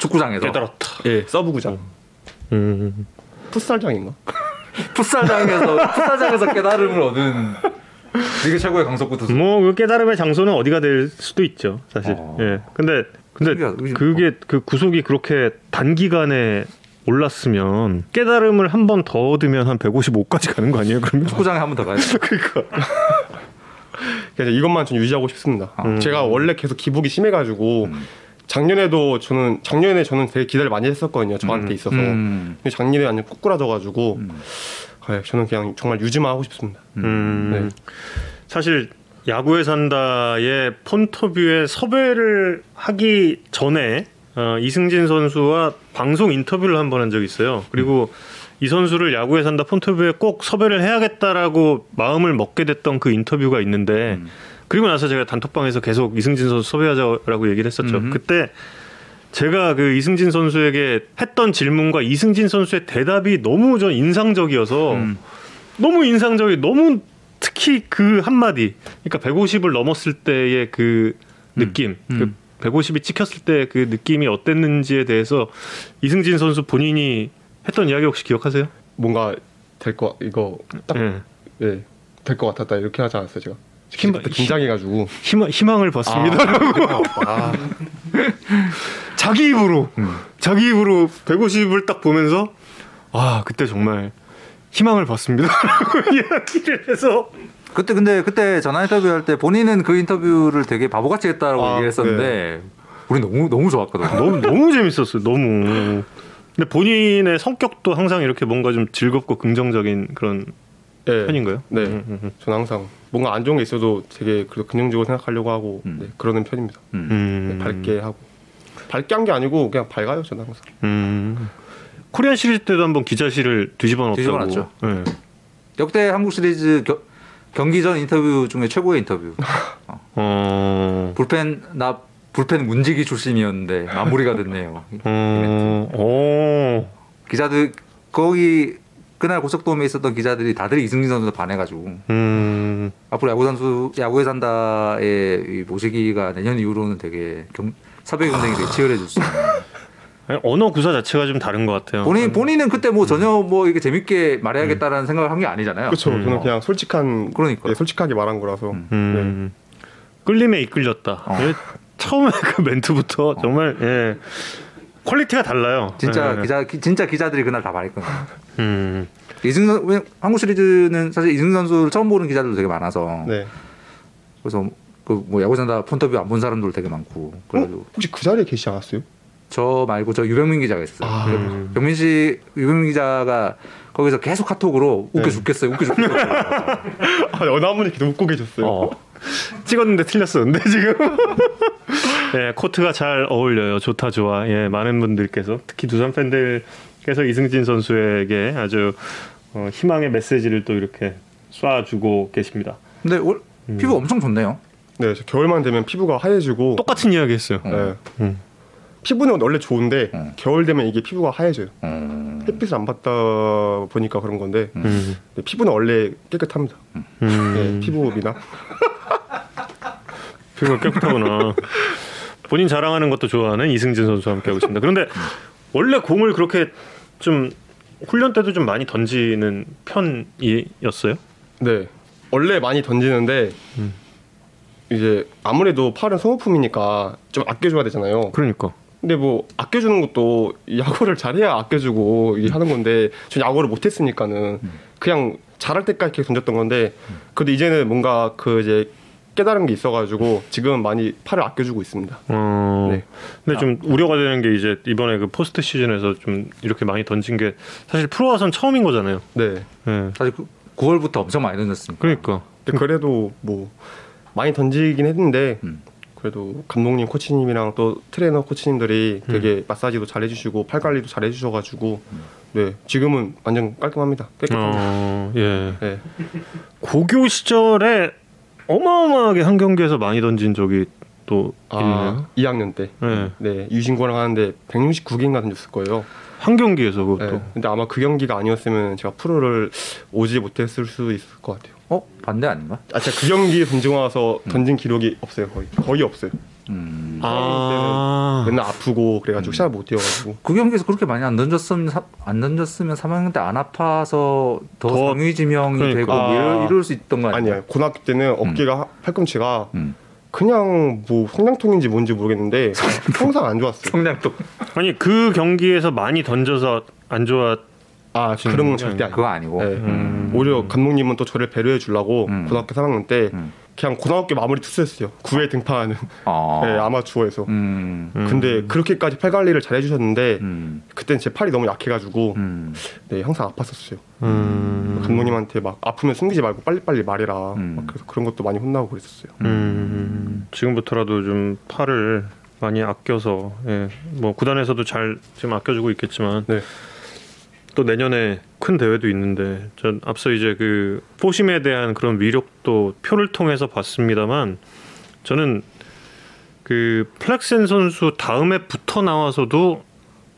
축구장에서 깨달았다. 예, 서브 구장. 음. 풋살장인가? 풋살장에서 풋살장에서 깨달음을 얻은 리그 최고의 강속구 투수. 뭐그 깨달음의 장소는 어디가 될 수도 있죠, 사실. 어. 예. 근데 근데 신기하다. 그게 그 구속이 그렇게 단기간에 올랐으면 깨달음을 한 번 더 얻으면 한 155까지 가는 거 아니에요? 그러면 축구장에 한 번 더 가야 돼. 그러니까 그래서 이것만 좀 유지하고 싶습니다. 음. 제가 원래 계속 기복이 심해가지고 음. 작년에도 저는 작년에 저는 되게 기대를 많이 했었거든요. 저한테 있어서. 음. 근데 작년에 완전 꼬꾸라져가지고 음. 아, 저는 그냥 정말 유지만 하고 싶습니다. 음. 네. 사실 야구에 산다의 폰터뷰에 섭외를 하기 전에 어, 이승진 선수와 방송 인터뷰를 한 번 한 적이 있어요. 그리고 이 선수를 야구에 산다 폰터뷰에 꼭 섭외를 해야겠다라고 마음을 먹게 됐던 그 인터뷰가 있는데 음. 그리고 나서 제가 단톡방에서 계속 이승진 선수 섭외하자라고 얘기를 했었죠. 음. 그때 제가 그 이승진 선수에게 했던 질문과 이승진 선수의 대답이 너무 전 인상적이어서 음. 너무 인상적이 너무 특히 그 한마디 그러니까 150을 넘었을 때의 그 느낌 음. 그 150이 찍혔을 때 그 느낌이 어땠는지에 대해서 이승진 선수 본인이 했던 이야기 혹시 기억하세요? 뭔가 될 거 이거 딱 예. 예, 될 것 같았다 이렇게 하지 않았어요 제가. 힘- 긴장해가지고. 희망, 희망을 받습니다. 아, 자기 입으로 자기 입으로 150을 딱 보면서 아 그때 정말 희망을 받습니다. 이야기를 해서 그때 근데 그때 전화 인터뷰 할 때 본인은 그 인터뷰를 되게 바보같이 했다라고 아, 얘기했었는데 우리 너무 너무 좋았거든. 너무 너무 재밌었어요. 너무. 근데 본인의 성격도 항상 이렇게 뭔가 좀 즐겁고 긍정적인 그런 네. 편인가요? 네. 음, 음, 음. 저는 항상 뭔가 안 좋은 게 있어도 되게 그래도 긍정적으로 생각하려고 하고 음. 네, 그러는 편입니다. 네, 밝게 하고 밝게 한 게 아니고 그냥 밝아요 저는 항상. 음. 코리안 시리즈 때도 한번 기자실을 뒤집어 놨다고. 뒤집어 놨죠. 네. 역대 한국 시리즈 겨- 경기 전 인터뷰 중에 최고의 인터뷰. 어. 불펜 나 불펜 문지기 출신이었는데 마무리가 됐네요. 어. 어. 기자들 거기 그날 고속도움에 있었던 기자들이 다들 이승진 선수 반해가지고 음. 앞으로 야구 선수 야구에 산다의 이 모시기가 내년 이후로는 되게 경, 섭외 경쟁이 되게 치열해질 수 있는. 언어 구사 자체가 좀 다른 것 같아요. 본인 본인은 그때 뭐 전혀 뭐 이게 재밌게 말해야겠다라는 생각을 한 게 아니잖아요. 그렇죠. 음. 저는 그냥 솔직한 그러니까. 네, 솔직하게 말한 거라서. 음. 음. 끌림에 이끌렸다. 어. 예, 처음에 그 멘트부터 정말 예. 퀄리티가 달라요. 진짜 예. 기자 기- 진짜 기자들이 그날 다 말했거든요. 음. 이승진 왜 한국 시리즈는 사실 이승진 선수를 처음 보는 기자들도 되게 많아서 네. 그래서 그 뭐 야구 산다 폰터뷰 안 본 사람들 되게 많고 그래가지고 어? 혹시 그 자리에 계시지 않았어요? 저 말고 저 유병민 기자가 있어요. 아. 유- 병민 씨 유병민 기자가 거기서 계속 카톡으로 웃겨 네. 죽겠어요. 웃겨 죽겠어요. 아, 어느 한 분이 이렇게 웃고 계셨어요. 어. 찍었는데 틀렸었는데 지금. 예, 코트가 잘 어울려요. 좋다 좋아. 예, 많은 분들께서 특히 두산 팬들께서 이승진 선수에게 아주 어, 희망의 메시지를 또 이렇게 쏴주고 계십니다. 근데 올, 피부 엄청 좋네요. 네, 저 겨울만 되면 피부가 하얘지고. 똑같은 이야기 했어요. 네. 음. 피부는 원래 좋은데 음. 겨울 되면 이게 피부가 하얘져요. 음. 햇빛을 안 받다 보니까 그런 건데 음. 네, 피부는 원래 깨끗합니다. 음. 네, 피부 미나. 피부가 깨끗하구나. 본인 자랑하는 것도 좋아하는 이승진 선수와 함께하고 있습니다. 그런데 원래 공을 그렇게 좀 훈련 때도 좀 많이 던지는 편이었어요? 네, 원래 많이 던지는데 음. 이제 아무래도 팔은 소모품이니까 좀 아껴줘야 되잖아요. 그러니까. 근데 뭐 아껴주는 것도 야구를 잘해야 아껴주고 이게 하는 건데 전 야구를 못했으니까는 그냥 잘할 때까지 계속 던졌던 건데 근데 이제는 뭔가 그 이제 깨달은 게 있어가지고 지금 많이 팔을 아껴주고 있습니다. 어. 네. 근데 좀 우려가 되는 게 이제 이번에 그 포스트 시즌에서 좀 이렇게 많이 던진 게 사실 프로 와선 처음인 거잖아요. 네. 예. 사실 그 9월부터 엄청 많이 던졌으니까. 그러니까. 근데 그래도 뭐 많이 던지긴 했는데 음. 그래도 감독님 코치님이랑 또 트레이너 코치님들이 음. 되게 마사지도 잘 해주시고 팔 관리도 잘 해주셔가지고 네 지금은 완전 깔끔합니다. 깨끗합니다. 어, 예. 네. 고교 시절에 어마어마하게 한 경기에서 많이 던진 적이 또 있네요. 아, 2학년 때. 네. 네, 유신고랑 하는데 169개인가 던졌을 거예요. 한 경기에서 그것도. 네. 근데 아마 그 경기가 아니었으면 제가 프로를 오지 못했을 수도 있을 것 같아요. 어 반대 아닌가? 아, 제가 그 경기에 던지고 나서 던진 기록이 없어요, 거의. 거의 없어요. 음. 아. 맨날 아프고 그래가지고 시합 못 뛰어가지고. 그 경기에서 그렇게 많이 안 던졌으면 사- 안 던졌으면 3학년 때 안 아파서 더, 더- 상위 지명이 그러니까. 되고 뭐 이럴, 이럴 수 있던 거 아니에요? 아니야, 고등학교 때는 어깨가 팔꿈치가 음. 그냥 뭐 성장통인지 뭔지 모르겠는데 항상 안 좋았어요. 성량도 아니 그 경기에서 많이 던져서 안 좋아. 아, 그런 건 절대 아니에요. 그거 아니고. 네. 음. 오히려 감독님은 또 저를 배려해 주려고 음. 고등학교 3학년 때 음. 그냥 고등학교 마무리 투수였어요. 9회 등판하는 어. 네, 아마추어에서. 음. 음. 근데 그렇게까지 팔 관리를 잘 해주셨는데 음. 그땐 제 팔이 너무 약해가지고 음. 네, 항상 아팠었어요. 음. 감독님한테 막 아프면 숨기지 말고 빨리빨리 말해라. 음. 막 그래서 그런 것도 많이 혼나고 그랬었어요. 음. 지금부터라도 좀 팔을 많이 아껴서 예. 뭐 구단에서도 잘 지금 아껴주고 있겠지만 네. 또 내년에 큰 대회도 있는데 전 앞서 이제 그 포심에 대한 그런 위력도 표를 통해서 봤습니다만 저는 그 플렉센 선수 다음에 붙어 나와서도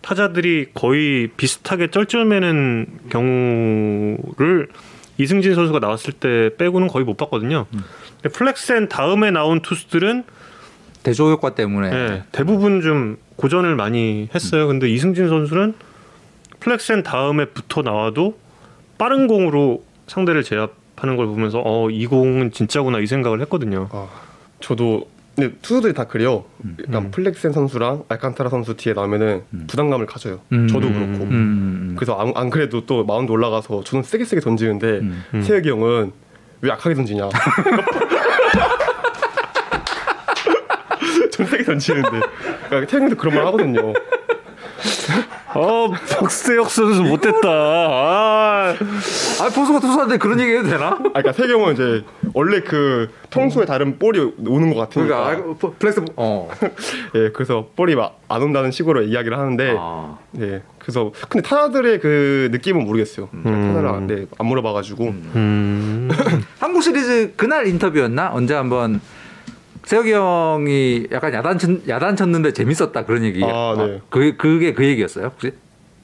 타자들이 거의 비슷하게 쩔쩔매는 경우를 이승진 선수가 나왔을 때 빼고는 거의 못 봤거든요. 근데 플렉센 다음에 나온 투수들은 대조 효과 때문에 예, 대부분 좀 고전을 많이 했어요. 근데 이승진 선수는 플렉센 다음에 붙어 나와도 빠른 공으로 상대를 제압하는 걸 보면서 어, 이 공은 진짜구나 이 생각을 했거든요. 아, 저도 근데 투수들이 다 그래요. 일단 음. 플렉센 선수랑 알칸타라 선수 뒤에 나오면은 음. 부담감을 가져요. 음. 저도 음. 그렇고. 음. 그래서 안, 안 그래도 또 마운드 올라가서 저는 세게 세게 던지는데 음. 음. 세혁이 형은 왜 약하게 던지냐. 전 세게 던지는데. 그러니까 태형도 그런 말 하거든요. 어 박세혁 선수 못됐다. 아, 아 포수가 투수한테 그런 얘기 해도 되나? 아, 그러니까 태경은 이제 원래 그 평소에 다른 볼이 오는 것 같으니까. 그러니까 아, 포- 플렉스 어. 예, 그래서 볼이 막 안 온다는 식으로 이야기를 하는데. 아. 예, 그래서 근데 타자들의 그 느낌은 모르겠어요. 타자를 안, 네, 안 물어봐가지고. 음. 한국 시리즈 그날 인터뷰였나? 언제 한번 세혁이 형이 약간 야단 쳤, 야단 쳤는데 재밌었다 그런 얘기. 아, 네. 그게 그게 그 얘기였어요 혹시?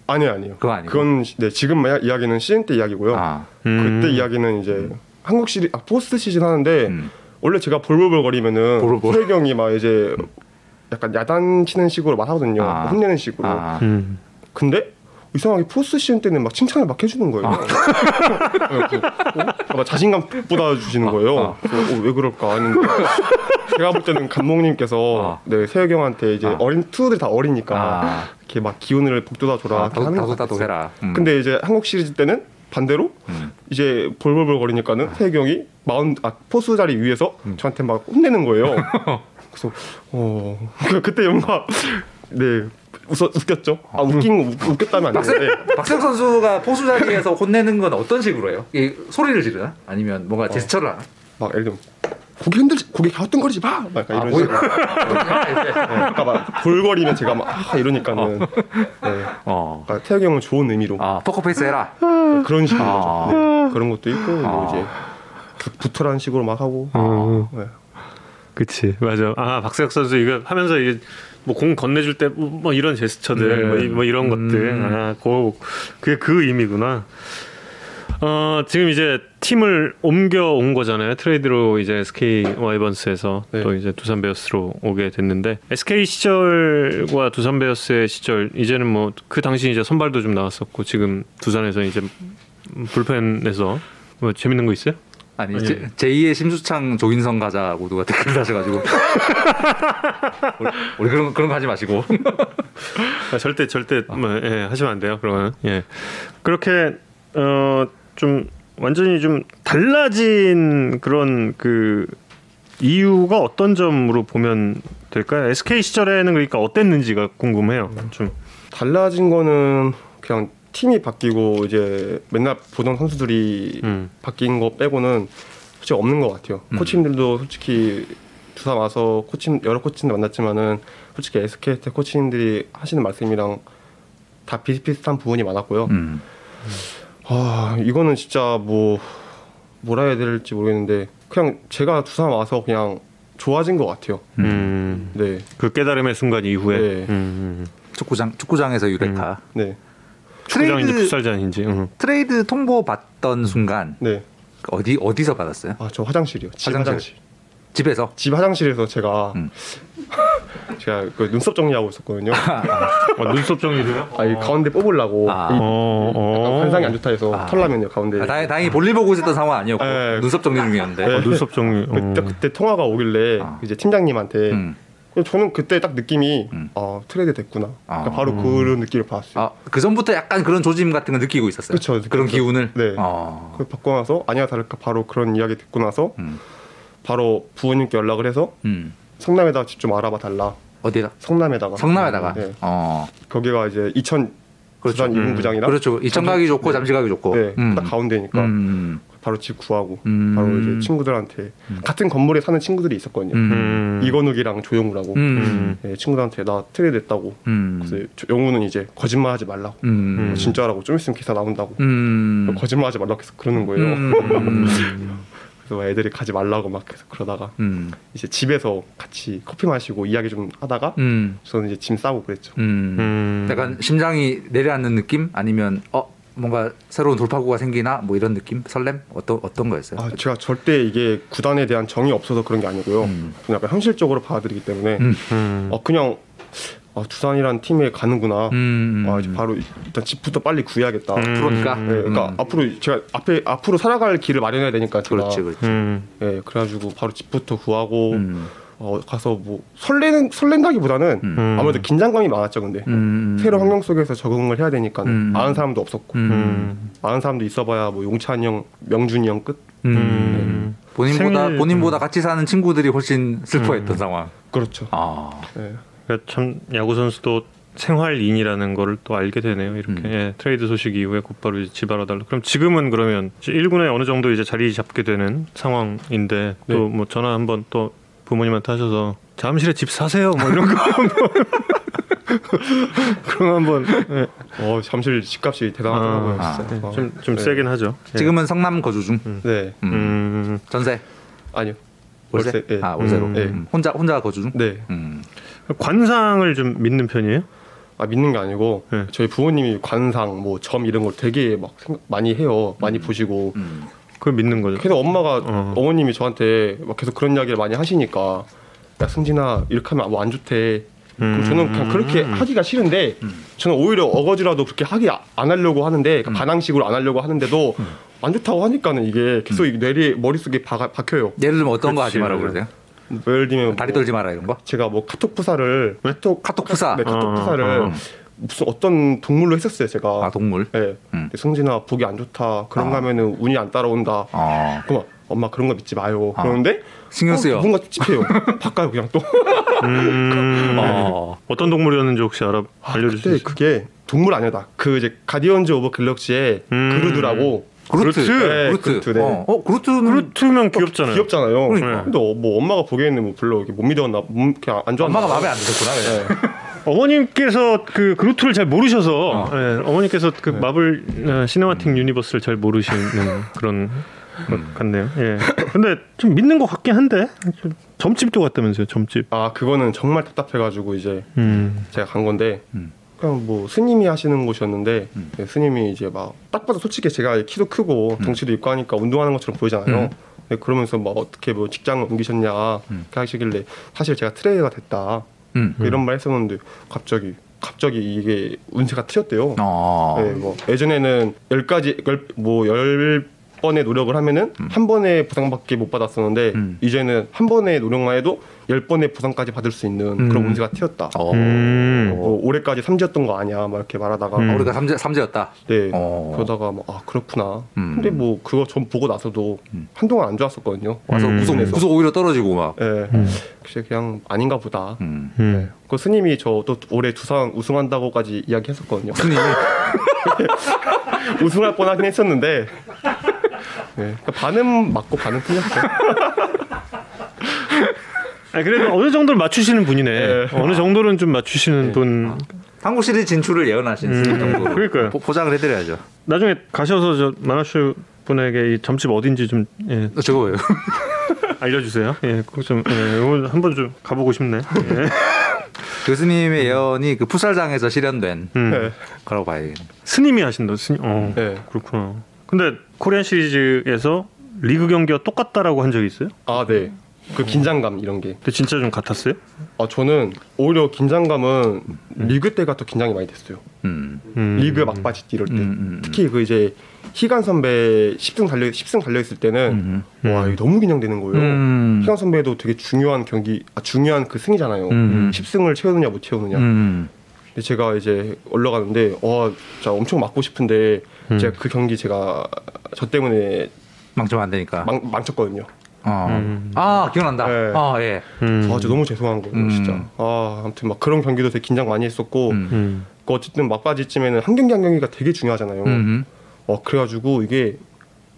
아니요, 아니요. 그거 아니고? 그건 네, 지금 마- 이야기는 시즌 때 이야기고요. 아. 음. 그때 이야기는 이제 한국 시리 아, 포스트 시즌 하는데 음. 원래 제가 볼볼볼거리면은 볼볼볼. 세혁이 형이 막 이제 약간 야단 치는 식으로 말하거든요. 아. 혼내는 식으로. 아. 음. 근데 이상하게 포스트 시즌 때는 막 칭찬을 막 해주는 거예요. 아. 어? 막 자신감 쏟아주시는 거예요. 그래서 어, 왜 그럴까 했는데 제가 볼 때는 감독님께서 아. 네, 세혁이 형한테 이제 아. 어린 투수들이 다 어리니까 아. 이렇게 막 기운을 북돋아 줘라 아, 같았어요. 해라. 음. 근데 이제 한국 시리즈 때는 반대로 음. 이제 볼볼볼 거리니까는 세혁이 형이 마운 아 포수 자리 위에서 저한테 막 혼내는 거예요. 그래서 어 그때 뭔가 네 웃어, 웃겼죠. 아 웃긴 거 웃, 웃겼다면 안 되는데 박세, 박세혁 선수가 포수 자리에서 혼내는 건 어떤 식으로 해요? 이 소리를 지르나? 아니면 뭔가 제스처를 하나? 막 예를 들면 고개 흔들지 고개 갸우뚱거리지 마. 막 약간 아, 이런 뭐- 식으로. 네, 그러니까 막 볼거리면 제가 막 아, 이러니까는 네. 어. 그러니까 세혁이 형은 좋은 의미로 아 포커페이스 해라. 그런 식으로 아. 네, 그런 것도 있고 아. 뭐 이제 붙- 붙으라는 식으로 막 하고 어. 네. 그치 맞아. 아 박세혁 선수 이거 하면서 이게 뭐 공 건네줄 때 뭐 이런 제스처들 네. 뭐, 이- 뭐 이런 것들 아 그, 그게 그 의미구나. 어 지금 이제 팀을 옮겨 온 거잖아요. 트레이드로 이제 SK 와이번스에서 네. 또 이제 두산 베어스로 오게 됐는데 SK 시절과 두산 베어스의 시절 이제는 뭐 그 당시 이제 선발도 좀 나왔었고 지금 두산에서 이제 불펜에서 뭐 재밌는 거 있어요? 아니 아니. 제, 제2의 심수창 조인성 가자고 누가 댓글 다셔가지고 우리, 우리 그런 그런 거 하지 마시고 아, 절대 절대 뭐, 예, 하시면 안 돼요. 그러면 예 그렇게 어 좀 완전히 좀 달라진 그런 그 이유가 어떤 점으로 보면 될까요? SK 시절에는 그러니까 어땠는지가 궁금해요. 좀 달라진 거는 그냥 팀이 바뀌고 이제 맨날 보던 선수들이 음. 바뀐 거 빼고는 솔직히 없는 것 같아요. 음. 코치님들도 솔직히 두산 와서 코치 여러 코치님들 만났지만은 솔직히 SK 때 코치님들이 하시는 말씀이랑 다 비슷비슷한 부분이 많았고요. 음. 아 이거는 진짜 뭐 뭐라 해야 될지 모르겠는데 그냥 제가 두산 와서 그냥 좋아진 것 같아요. 음, 네, 그 깨달음의 순간 이후에 네. 음, 축구장 축구장에서 유레카 네, 트레이드 풋살장인지 음. 트레이드 통보 받던 순간 네. 어디 어디서 받았어요? 아 저 화장실이요. 집 화장실. 화장실. 집에서 집 화장실에서 제가 음. 제가 그 눈썹 정리하고 있었거든요. 어, 눈썹 정리도요? 아, 이 가운데 뽑으려고 아. 이 어, 어. 관상이 안 좋다 해서 아. 털라면요 가운데. 아, 다행, 다행히 볼일 보고 있었던 상황 아니었고 네. 눈썹 정리 중이었는데 네. 어, 눈썹 정리. 어. 그때 그때 통화가 오길래 아. 이제 팀장님한테 음. 저는 그때 딱 느낌이 음. 아 트레이드 됐구나. 그러니까 아. 바로 그런 느낌을 받았어요. 아, 그 전부터 약간 그런 조짐 같은 거 느끼고 있었어요. 그쵸, 그런 그쵸. 기운을. 네. 어. 그 받고 나서 아니야 다를까 바로 그런 이야기 듣고 나서 음. 바로 부모님께 연락을 해서 음. 성남에다가 집좀 알아봐 달라. 어디다? 성남에다가. 성남에다가. 네. 어. 거기가 이제 이천 그렇죠. 부산 이군 음. 부장이랑 그렇죠. 이천 가기 좋고 잠시 가기 좋고. 네, 음. 딱 가운데니까 음. 바로 집 구하고 음. 바로 이제 친구들한테 같은 건물에 사는 친구들이 있었거든요. 음. 음. 이건욱이랑 조용우라고 음. 예, 친구들한테 나 트레이드 됐다고. 음. 그래서 조- 영우는 이제 거짓말하지 말라고. 음. 어, 진짜라고 좀 있으면 기사 나온다고. 음. 거짓말하지 말라고 계속 그러는 거예요. 음. 그래서 애들이 가지 말라고 막 계속 그러다가 음. 이제 집에서 같이 커피 마시고 이야기 좀 하다가 음. 저는 이제 짐 싸고 그랬죠. 음. 음. 약간 심장이 내려앉는 느낌? 아니면 어 뭔가 새로운 돌파구가 생기나 뭐 이런 느낌? 설렘? 어떤 어떤 거였어요? 아 제가 절대 이게 구단에 대한 정이 없어서 그런 게 아니고요. 음. 저는 약간 현실적으로 받아들이기 때문에 음. 음. 어 그냥 아, 두산이란 팀에 가는구나. 음. 아 이제 바로 일단 집부터 빨리 구해야겠다. 음. 프로니까. 네, 그러니까 음. 앞으로 제가 앞에 앞으로 살아갈 길을 마련해야 되니까 제가 그렇지, 그렇지. 음. 예 그래가지고 바로 집부터 구하고 음. 어, 가서 뭐 설레는 설렌다기보다는 음. 아무래도 긴장감이 많았죠 근데 음. 새로운 환경 속에서 적응을 해야 되니까 음. 아는 사람도 없었고 음. 음. 아는 사람도 있어봐야 뭐 용찬이 형, 명준이 형 끝. 음. 본인보다 생일- 본인보다 같이 사는 친구들이 훨씬 슬퍼했던 상황. 그렇죠. 아, 네. 그러니까 참 야구 선수도 생활인이라는 거를 또 알게 되네요. 이렇게 음. 예, 트레이드 소식 이후에 곧바로 이제 지바라 달라. 그럼 지금은 그러면 1군에 어느 정도 이제 자리 잡게 되는 상황인데 네. 또뭐 전화 한번 또 부모님한테 하셔서 잠실에 집 사세요. 뭐 이런 거 한번 그럼 한번 예, 어 잠실 집값이 대단하더라고요. 아, 진짜. 어. 좀, 좀 네. 세긴 하죠. 예. 지금은 성남 거주 중. 네. 음. 음, 전세. 아니요. 월세. 월세, 예. 아 월세로. 음, 네. 음. 혼자 혼자 거주 중. 네. 음. 관상을 좀 믿는 편이에요? 아 믿는 게 아니고 네. 저희 부모님이 관상 뭐 점 이런 걸 되게 막 생각 많이 해요. 많이 보시고. 음. 그걸 믿는 거죠. 계속 엄마가 어. 어. 머님이 저한테 막 계속 그런 이야기를 많이 하시니까 야 승진아 이렇게 하면 뭐 안 좋대. 그럼 저는 그냥 그렇게 음. 하기가 싫은데 저는 오히려 어거지라도 그렇게 하기 아- 안 하려고 하는데 그 반항식으로 안 하려고 하는데도 안 좋다고 하니까는 이게 계속 이 뇌리 머릿속에 박, 박혀요. 예를 들면 어떤 거 그렇지, 하지 말라고. 그러세요? 뭐 예를 들면 다리 뭐 떨지 마라 이런 거? 제가 뭐 카톡 프사를 카톡 카톡 프사. 네, 카톡 어, 프사를 어. 무슨 어떤 동물로 했었어요 제가. 아 동물. 네. 음. 승진아 보기 안 좋다. 그런 아. 거 하면은 운이 안 따라온다. 어. 그만 엄마 그런 거 믿지 마요. 아. 그러는데 신경 쓰여. 어, 뭔가 찝찝해요. 바꿔요 그냥 또. 음, 어. 어떤 동물이었는지 혹시 알아 아, 알려줄 수 있어요? 그게 동물 아니다. 그 이제 가디언즈 오브 갤럭시의 음. 그루트라고 그루트. 그루트. 네, 그루트. 그루트, 네. 어, 어 그루트는 그루트면 귀엽잖아요. 귀엽잖아요. 그러니까. 근데 어, 뭐 엄마가 보기에는 뭐 별로 이렇게 못 믿었나, 음, 그냥 안 좋았나. 엄마가 마음에 안 드셨구나. 네. 어머님께서 그 그루트를 잘 모르셔서 어. 예, 어머니께서 그 네. 마블 어, 시네마틱 유니버스를 잘 모르시는 그런 것 같네요. 예. 근데 좀 믿는 것 같긴 한데 좀 점집도 갔다면서요. 점집. 아 그거는 정말 답답해가지고 이제 음. 제가 간 건데 음. 그냥 뭐 스님이 하시는 곳이었는데 음. 네, 스님이 이제 막 딱 봐도 솔직히 제가 키도 크고 덩치도 있고 하니까 운동하는 것처럼 보이잖아요. 음. 네, 그러면서 막 어떻게 뭐 직장을 옮기셨냐 음. 하시길래 사실 제가 트레이너가 됐다 음. 이런 말 했었는데 갑자기 갑자기 이게 운세가 트였대요. 어. 네, 뭐 예전에는 열 가지 뭐열 번의 노력을 하면은 한 번의 보상밖에 못 받았었는데 음. 이제는 한 번의 노력만 해도 열 번의 보상까지 받을 수 있는 음. 그런 운세가 튀었다. 어. 음. 뭐 올해까지 삼지였던 거 아니야? 막 이렇게 말하다가 음. 어, 우리가 삼재 삼재였다. 네 어. 그러다가 뭐아 그렇구나. 음. 근데 뭐 그거 전 보고 나서도 음. 한동안 안 좋았었거든요. 와서 음. 구속 오히려 떨어지고 막. 예, 음. 그래서 그냥 아닌가 보다. 음. 음. 그 스님이 저 또 올해 두상 우승한다고까지 이야기했었거든요. 스님. 우승할 뻔하긴 했었는데 네, 그러니까 반은 맞고 반은 틀렸죠. 아 그래도 어느 정도를 맞추시는 분이네. 네. 어느 정도는 좀 맞추시는 분. 한국 시리즈 진출을 예언하신 음. 스님 정도로 그러니까요. 포, 포장을 해드려야죠. 나중에 가셔서 저 만화슈 분에게 이 점집 어딘지 좀 예, 어, 저거 왜요? 알려주세요. 예, 그거 좀 예, 한번 좀 가보고 싶네. 예. 교수님의 예언이 그 풋살장에서 실현된 음. 네. 거라고 봐야겠네. 스님이 하신다. 스님. 어, 네. 그렇구나. 근데 코리안 시리즈에서 리그 경기와 똑같다라고 한 적이 있어요? 아 네. 그 긴장감 이런 게. 근데 진짜 좀 같았어요? 아 저는 오히려 긴장감은 리그 때가 더 긴장이 많이 됐어요. 음. 음. 리그 막바지 이럴 때. 음, 음, 음. 특히 그 이제 희간 선배 10승 달려 10승 달려 있을 때는 음. 와 이거 너무 긴장되는 거예요. 음. 희간 선배도 되게 중요한 경기, 아, 중요한 그 승이잖아요. 음. 10승을 채우느냐 못 채우느냐. 음. 근데 제가 이제 올라가는데 와 진짜 엄청 막고 싶은데 음. 제가 그 경기 제가 저 때문에 망치면 안 되니까. 망, 망쳤거든요. 어. 음. 아 기억난다. 네. 아 예. 음. 아, 저 너무 죄송한 거예요, 음. 진짜. 아, 아무튼 막 그런 경기도 되게 긴장 많이 했었고, 음. 음. 그 어쨌든 막바지쯤에는 한 경기 한 경기가 되게 중요하잖아요. 음. 어, 그래가지고 이게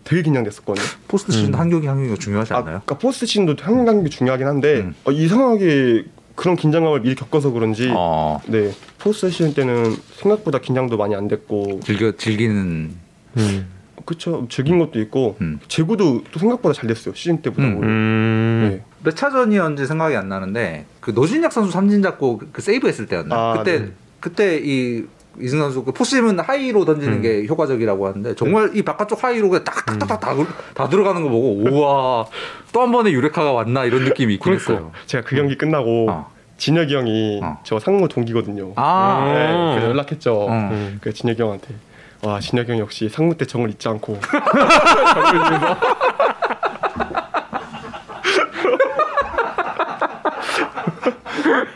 되게 긴장됐었거든요. 포스트 시즌 음. 한 경기 한 경기가 중요하지 아, 않나요? 그러니까 포스트 시즌도 한 경기 한 경기 중요하긴 한데 음. 어, 이상하게 그런 긴장감을 미리 겪어서 그런지, 어. 네 포스트 시즌 때는 생각보다 긴장도 많이 안 됐고, 즐겨 즐기는. 음. 그쵸 즐긴 것도 있고, 음. 제구도 또 생각보다 잘 됐어요 시즌 때보다. 음. 오히려. 음. 네. 몇 차전이었는지 생각이 안 나는데 그 노진혁 선수 삼진 잡고 그- 그 세이브 했을 때였나? 아, 그때 네. 그때 이 이승진 선수 그 포심은 하이로 던지는 음. 게 효과적이라고 하는데 정말 이 바깥쪽 하이로 그냥 딱딱딱딱 다, 다 들어가는 거 보고 우와 또 한 번의 유레카가 왔나 이런 느낌이 있긴 그러니까 했어요. 제가 그 경기 끝나고 어. 진혁이 형이 어. 저 상무 동기거든요. 아, 음. 네, 그래서 연락했죠. 어. 음. 그 진혁이 형한테 와 진혁이 형 역시 상무 때 정을 잊지 않고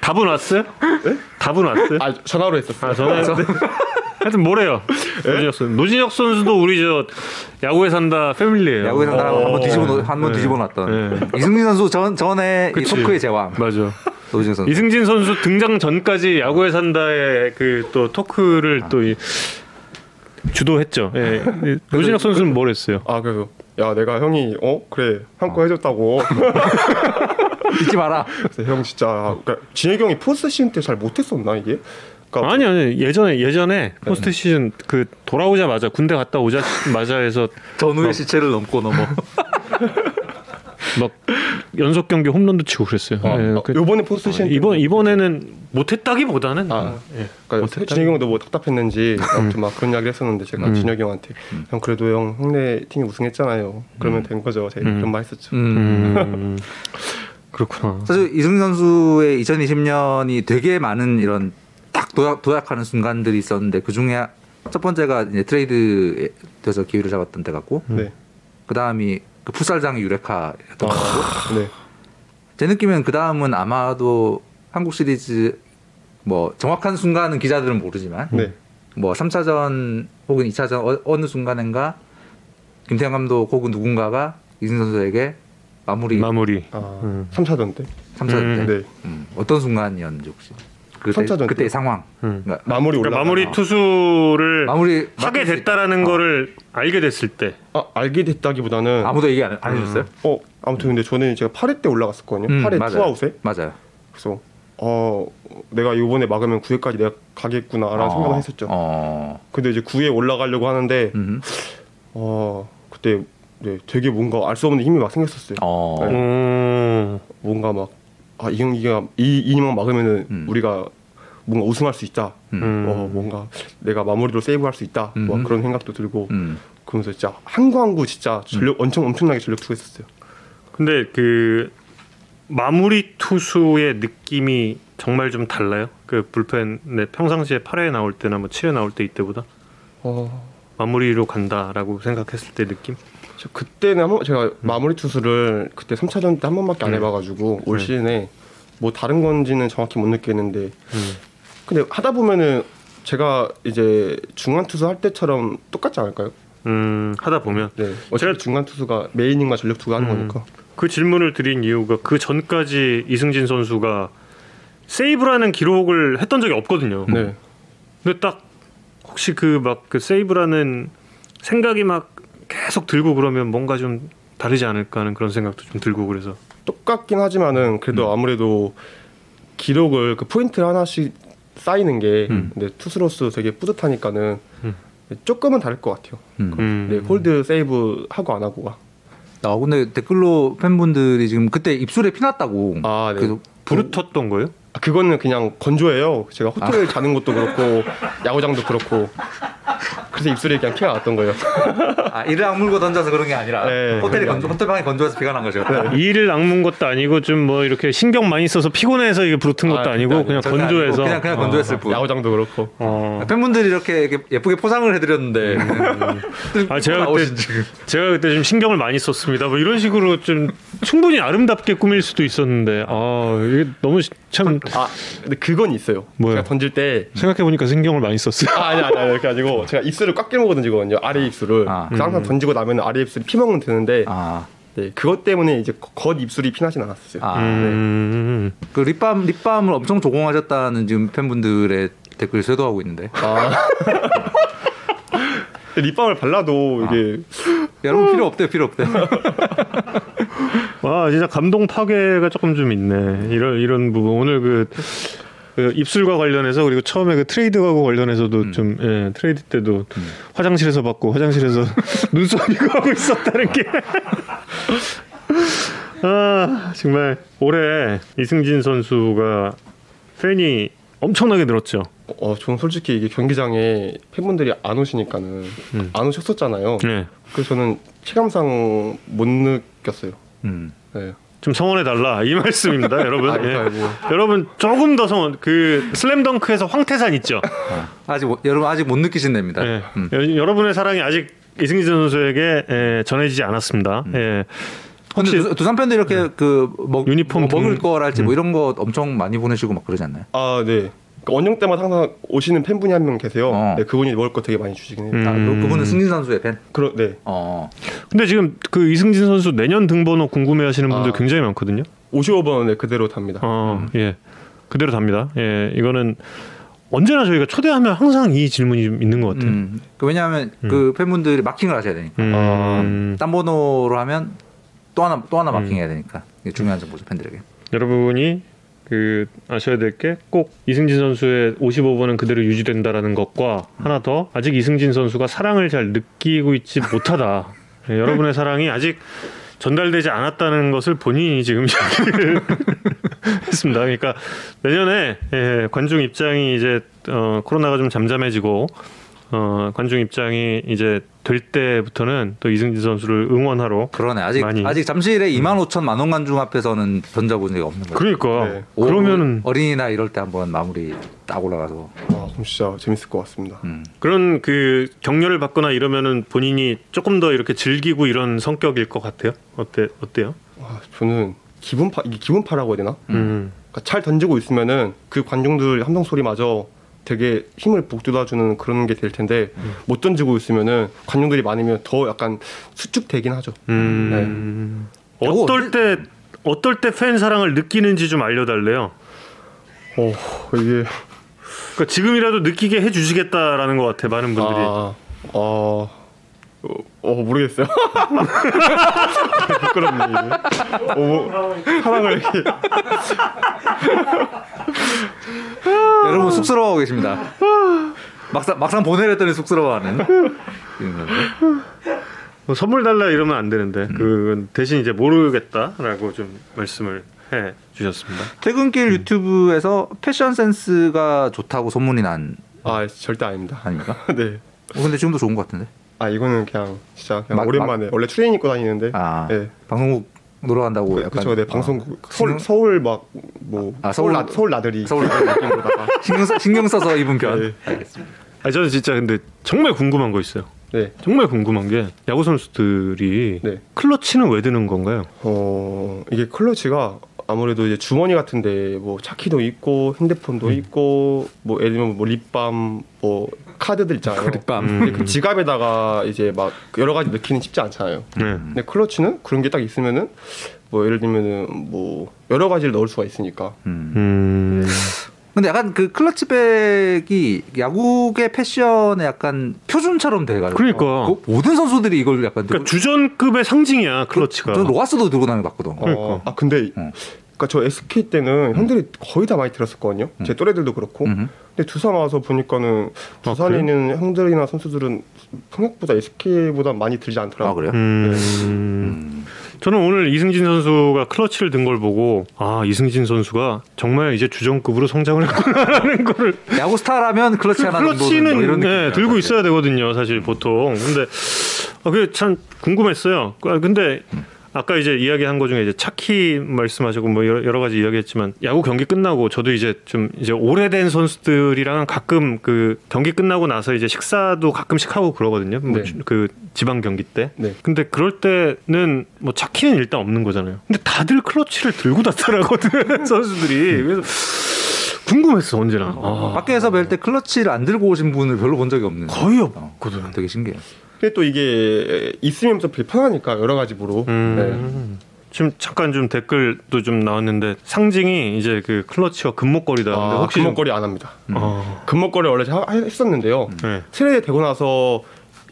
답은 왔어요? 답은 왔어요? 아 전화로 했었어요. 아, 전화 하여튼 뭐래요? 노진혁 선수. 노진혁 선수도 우리 저 야구에 산다 패밀리예요. 야구에 산다고 어. 한번 뒤집어 놓- 한번 네. 뒤집어 놨던 네. 이승진 선수 전 전에 이. 토크의 제왕 맞아. 노진혁 선수. 이승진 선수 등장 전까지 야구에 산다의 그 또 토크를 또 이, 주도했죠. 예. 이 노진혁 선수는 뭘 했어요? 아 그래서 야 내가 형이 어 그래 한거 해줬다고. 잊지 마라. 형 진짜 그러니까 진혁이 형이 포스트 시즌 때 잘 못했었나 이게? 그러니까 아니 아니 예전에 예전에 포스트 시즌 그 돌아오자마자 군대 갔다 오자 마자 해서 전후의 시체를 넘고 넘어. 막 연속 경기 홈런도 치고 그랬어요. 아, 예, 아, 그- 요번에 포스트 시즌 때 이번 이번에는 못했다기보다는 아. 예. 그러니까 못했다. 진혁이 형도 뭐 답답했는지 아무튼 막 그런 이야기 했었는데 제가 음. 진혁이 형한테 형 그래도 형 형네 팀이 우승했잖아요. 그러면 된 거죠. 제가 음. 그런 말 했었죠. 그렇구나. 사실 이승민 선수의 2020년이 되게 많은 이런 딱 도약, 도약하는 순간들이 있었는데 그 중에 첫 번째가 이제 트레이드 돼서 기회를 잡았던 때 같고 네. 그 다음이 그 풋살장의 유레카였던 거 같고 아, 네. 제 느낌은 그 다음은 아마도 한국 시리즈 뭐 정확한 순간은 기자들은 모르지만 네. 뭐 3차전 혹은 2차전 어, 느 순간인가 김태형 감독 혹은 누군가가 이승 선수에게 마무리 마무리. 아, 음. 3차전 때. 3차전 음. 때 네. 음, 어떤 순간이었는지 혹시 그때 3차전 그때 때. 상황 음. 그러니까 마무리 올라. 그러니까 마무리 투수를 마무리 하게 됐다라는. 어. 거를 알게 됐을 때. 아, 알게 됐다기보다는 아무도 얘기 안, 안 해줬어요? 어 아무튼 근데 저는 제가 8회 때 올라갔었거든요. 음, 8회 맞아요. 투아웃에. 맞아요. 그래서 어 내가 이번에 막으면 9회까지 내가 가겠구나라는 어, 생각을 했었죠. 어, 근데 이제 9회 올라가려고 하는데 음, 어 그때 네 되게 뭔가 알 수 없는 힘이 막 생겼었어요. 어, 네. 음. 뭔가 막 아 이 경기가 이 이닝만 막으면은 음. 우리가 뭔가 우승할 수 있다. 음. 음. 어 뭔가 내가 마무리로 세이브할 수 있다. 뭐 음. 그런 생각도 들고 음. 그러면서 진짜 한구 한구 진짜 전력 엄청 엄청나게 전력 투했었어요. 근데 그 마무리 투수의 느낌이 정말 좀 달라요. 그 불펜 평상시에 8회 나올 때나 뭐 7회 나올 때 이때보다 어 마무리로 간다라고 생각했을 때 느낌. 저 그때는 한 번 제가 마무리 투수를 그때 3차전 때 한 번밖에 안 네. 해봐가지고 올 네. 시즌에 뭐 다른 건지는 정확히 못 느끼겠는데 음. 근데 하다 보면은 제가 이제 중간 투수 할 때처럼 똑같지 않을까요? 음, 하다 보면 네. 제가- 중간 투수가 메이닝과 전력 투가 하는 음. 거니까. 그 질문을 드린 이유가 그 전까지 이승진 선수가 세이브라는 기록을 했던 적이 없거든요. 네. 근데 딱 혹시 그 막그 세이브라는 생각이 막 계속 들고 그러면 뭔가 좀 다르지 않을까 하는 그런 생각도 좀 들고 그래서 똑같긴 하지만은 그래도 아무래도 기록을 그 포인트 하나씩 쌓이는 게 음. 근데 투수로서 되게 뿌듯하니까는 음. 조금은 다를 것 같아요. 음. 음. 네, 홀드 세이브 하고 안 하고가. 아 근데 댓글로 팬분들이 지금 그때 입술에 피났다고. 아, 네. 그래서 부르텄던 거예요? 아, 그거는 그냥 건조해요. 제가 호텔 자는 것도 그렇고 야구장도 그렇고 그래서 입술에 그냥 피가 났던 거예요. 아 이를 악물고 던져서 그런 게 아니라 네, 호텔이 그런 건조, 호텔 방이 건조해서 피가 난 거죠. 이를 악문 것도 아니고 좀 뭐 이렇게 신경 많이 써서 피곤해서 이게 부르튼 것도 아, 아니고 그냥 전혀 아니고 건조해서 그냥 그냥 건조했을 뿐. 야구장도 그렇고. 어. 팬분들이 이렇게, 이렇게 예쁘게 포장을 해드렸는데 아 제가 그때 지금. 제가 그때 좀 신경을 많이 썼습니다. 뭐 이런 식으로 좀 충분히 아름답게 꾸밀 수도 있었는데 아 이게 너무 시- 참 아 근데 그건 있어요. 뭐요? 제가 던질 때 생각해 보니까 신경을 많이 썼어요. 아, 아니 아니 아니 이렇게 가지고 제가 입술을 꽉 깨물고 던지거든요. 아래 입술을. 아. 그래서 항상 던지고 나면 아래 입술이 피멍은 드는데 아, 네, 그것 때문에 이제 겉 입술이 피나진 않았어요. 아, 음. 그 립밤 립밤을 엄청 조공하셨다는 지금 팬분들의 댓글 쇄도하고 있는데 아. 립밤을 발라도 이게 여러분 필요 없대요 필요 없대. 와 진짜 감동 파괴가 조금 좀 있네. 이런 이런 부분 오늘 그, 그 입술과 관련해서 그리고 처음에 그 트레이드하고 관련해서도 좀 예, 트레이드 때도 화장실에서 받고 화장실에서 눈썹이고 하고 있었다는 게. 아 정말 올해 이승진 선수가 팬이 엄청나게 늘었죠. 어, 저는 솔직히 이게 경기장에 팬분들이 안 오시니까는 음. 안 오셨었잖아요. 네. 그래서 저는 체감상 못 느꼈어요. 음. 네. 좀 성원해 달라 이 말씀입니다, 여러분. 아이고, 예. 아이고. 여러분 조금 더 성원. 그 슬램덩크에서 황태산 있죠. 아직 못- 여러분 아직 못 느끼신 됩니다. 예. 음. 여- 여러분의 사랑이 아직 이승진 선수에게 예, 전해지지 않았습니다. 예. 근데 혹시- 두- 두산 팬들 이렇게 그 먹, 유니폼 뭐 먹을 등- 거랄지 뭐 이런 거 엄청 많이 보내시고 막 그러지 않나요? 아, 네. 그 원정 때마다 항상 오시는 팬분이 한 명 계세요. 어. 네, 그분이 먹을 거 되게 많이 주시긴 해요. 음. 아, 그- 그분은 승진 선수의 팬. 그러, 네. 어. 근데 지금 그 이승진 선수 내년 등번호 궁금해하시는 분들 아. 굉장히 많거든요. 55번에 그대로 답니다. 어, 예. 그대로 답니다. 예. 이거는 언제나 저희가 초대하면 항상 이 질문이 좀 있는 것 같아요. 음. 그 왜냐하면 그 팬분들이 마킹을 하셔야 되니까. 음. 딴 번호로 하면 또 하나 또 하나 음. 마킹해야 되니까 이게 중요한 정보죠 팬들에게. 여러분이 그 아셔야 될 게 꼭 이승진 선수의 55번은 그대로 유지된다라는 것과 하나 더 아직 이승진 선수가 사랑을 잘 느끼고 있지 못하다. 예, 여러분의 사랑이 아직 전달되지 않았다는 것을 본인이 지금 이야기를 했습니다. 그러니까 내년에 예, 관중 입장이 이제 어, 코로나가 좀 잠잠해지고 어, 관중 입장이 이제 될 때부터는 또 이승진 선수를 응원하러 그러네 아직 많이. 아직 잠실에 2만 5천 만 원 관중 앞에서는 던져본 적이 없는 거예요. 그러니까 네. 그러면은 어린이날 이럴 때 한번 마무리 딱 올라가서. 아, 진짜 재밌을 것 같습니다. 음. 그런 그 격려를 받거나 이러면은 본인이 조금 더 이렇게 즐기고 이런 성격일 것 같아요. 어때 어때요? 와, 저는 기분파 이게 기분파라고 해야 되나? 음. 그러니까 잘 던지고 있으면은 그 관중들 함성 소리마저 되게 힘을 북돋아주는 그런 게 될 텐데 못 던지고 있으면은 관중들이 많으면 더 약간 수축되긴 하죠. 음. 네. 어떨 때 어떨 때 팬 사랑을 느끼는지 좀 알려달래요. 어 이게 그러니까 지금이라도 느끼게 해주시겠다라는 것 같아 많은 분들이. 아, 어, 어, 어 모르겠어요. 부끄럽네. 어, 뭐, 사랑을 이렇게 여러분 쑥스러워하고 계십니다. 막상 막상 보내랬더니 쑥스러워하는. 뭐 선물 달라 이러면 안 되는데 음. 그 대신 이제 모르겠다라고 좀 말씀을 해 주셨습니다. 퇴근길 유튜브에서 패션 센스가 좋다고 소문이 난 아 절대 아닙니다. 아닙니까? 네. 어, 근데 지금도 좋은 것 같은데. 아 이거는 그냥 진짜 그냥 막- 오랜만에 원래 트레이닝 입고 다니는데 아 네. 방송국 놀러 간다고 약간 그렇죠. 네 어, 방송국 서울 신경, 서울 막뭐 아, 서울 나, 서울 나들이 서울 느낌으로다가 신경, 써, 신경 써서 입은 편. 네. 알겠습니다. 아 저는 진짜 근데 정말 궁금한 거 있어요. 네. 정말 궁금한 게 야구 선수들이 네. 클러치는 왜 드는 건가요? 어 이게 클러치가 아무래도 이제 주머니 같은데 뭐 차키도 있고 핸드폰도 있고 뭐 예를 들면 뭐 립밤 뭐 카드들 있잖아요. 립밤. 근데 그 지갑에다가 이제 막 여러 가지 넣기는 쉽지 않잖아요. 네. 근데 클러치는 그런 게 딱 있으면은 뭐 예를 들면은 뭐 여러 가지를 넣을 수가 있으니까. 음. 음. 근데 약간 그 클러치백이 야구계 패션의 약간 표준처럼 돼가지고. 그러니까. 그 모든 선수들이 이걸 약간 그러니까 들고. 주전급의 상징이야 클러치가. 저는 로하스도 들고 다니는 거 봤거든. 그러니까. 어, 아 근데 어. 그러니까 저 SK 때는 형들이 거의 다 많이 들었었거든요. 제 또래들도 그렇고. 음. 근데 두산 와서 보니까는 아, 두산에 있는 형들이나 선수들은 생각보다 SK보다 많이 들지 아 않더라고요. 그래요? 음. 음. 저는 오늘 이승진 선수가 클러치를 든 걸 보고 아 이승진 선수가 정말 이제 주전급으로 성장을 했구나라는 거를 야구 스타라면 클러치 하나 정도는 클러치는 뭐 이런 네, 들고 사실. 있어야 되거든요 사실 보통 근데 아, 그게 참 궁금했어요 아, 근데 아까 이제 이야기한 거 중에 이제 차키 말씀하시고 뭐 여러, 가지 이야기했지만 야구 경기 끝나고 저도 이제 좀 이제 오래된 선수들이랑 가끔 그 경기 끝나고 나서 이제 식사도 가끔씩 하고 그러거든요 뭐 네. 그 지방 경기 때 네. 근데 그럴 때는 뭐 차키는 일단 없는 거잖아요. 근데 다들 클러치를 들고 다니더라거든 선수들이. 그래서 궁금했어 언제나. 아, 밖에서 뵐 때 클러치를 안 들고 오신 분을 별로 본 적이 없는. 거의 어, 없거든. 되게 신기해요. 근데 또 이게 있으면 또 되게 편하니까 여러 가지로. 네. 음. 지금 잠깐 좀 댓글도 좀 나왔는데 상징이 이제 그 클러치와 금목걸이다. 근데 아, 혹시 좀- 금목걸이 안 합니다. 어, 금목걸이 원래 하- 했었는데요. 네. 트레이드 되고 나서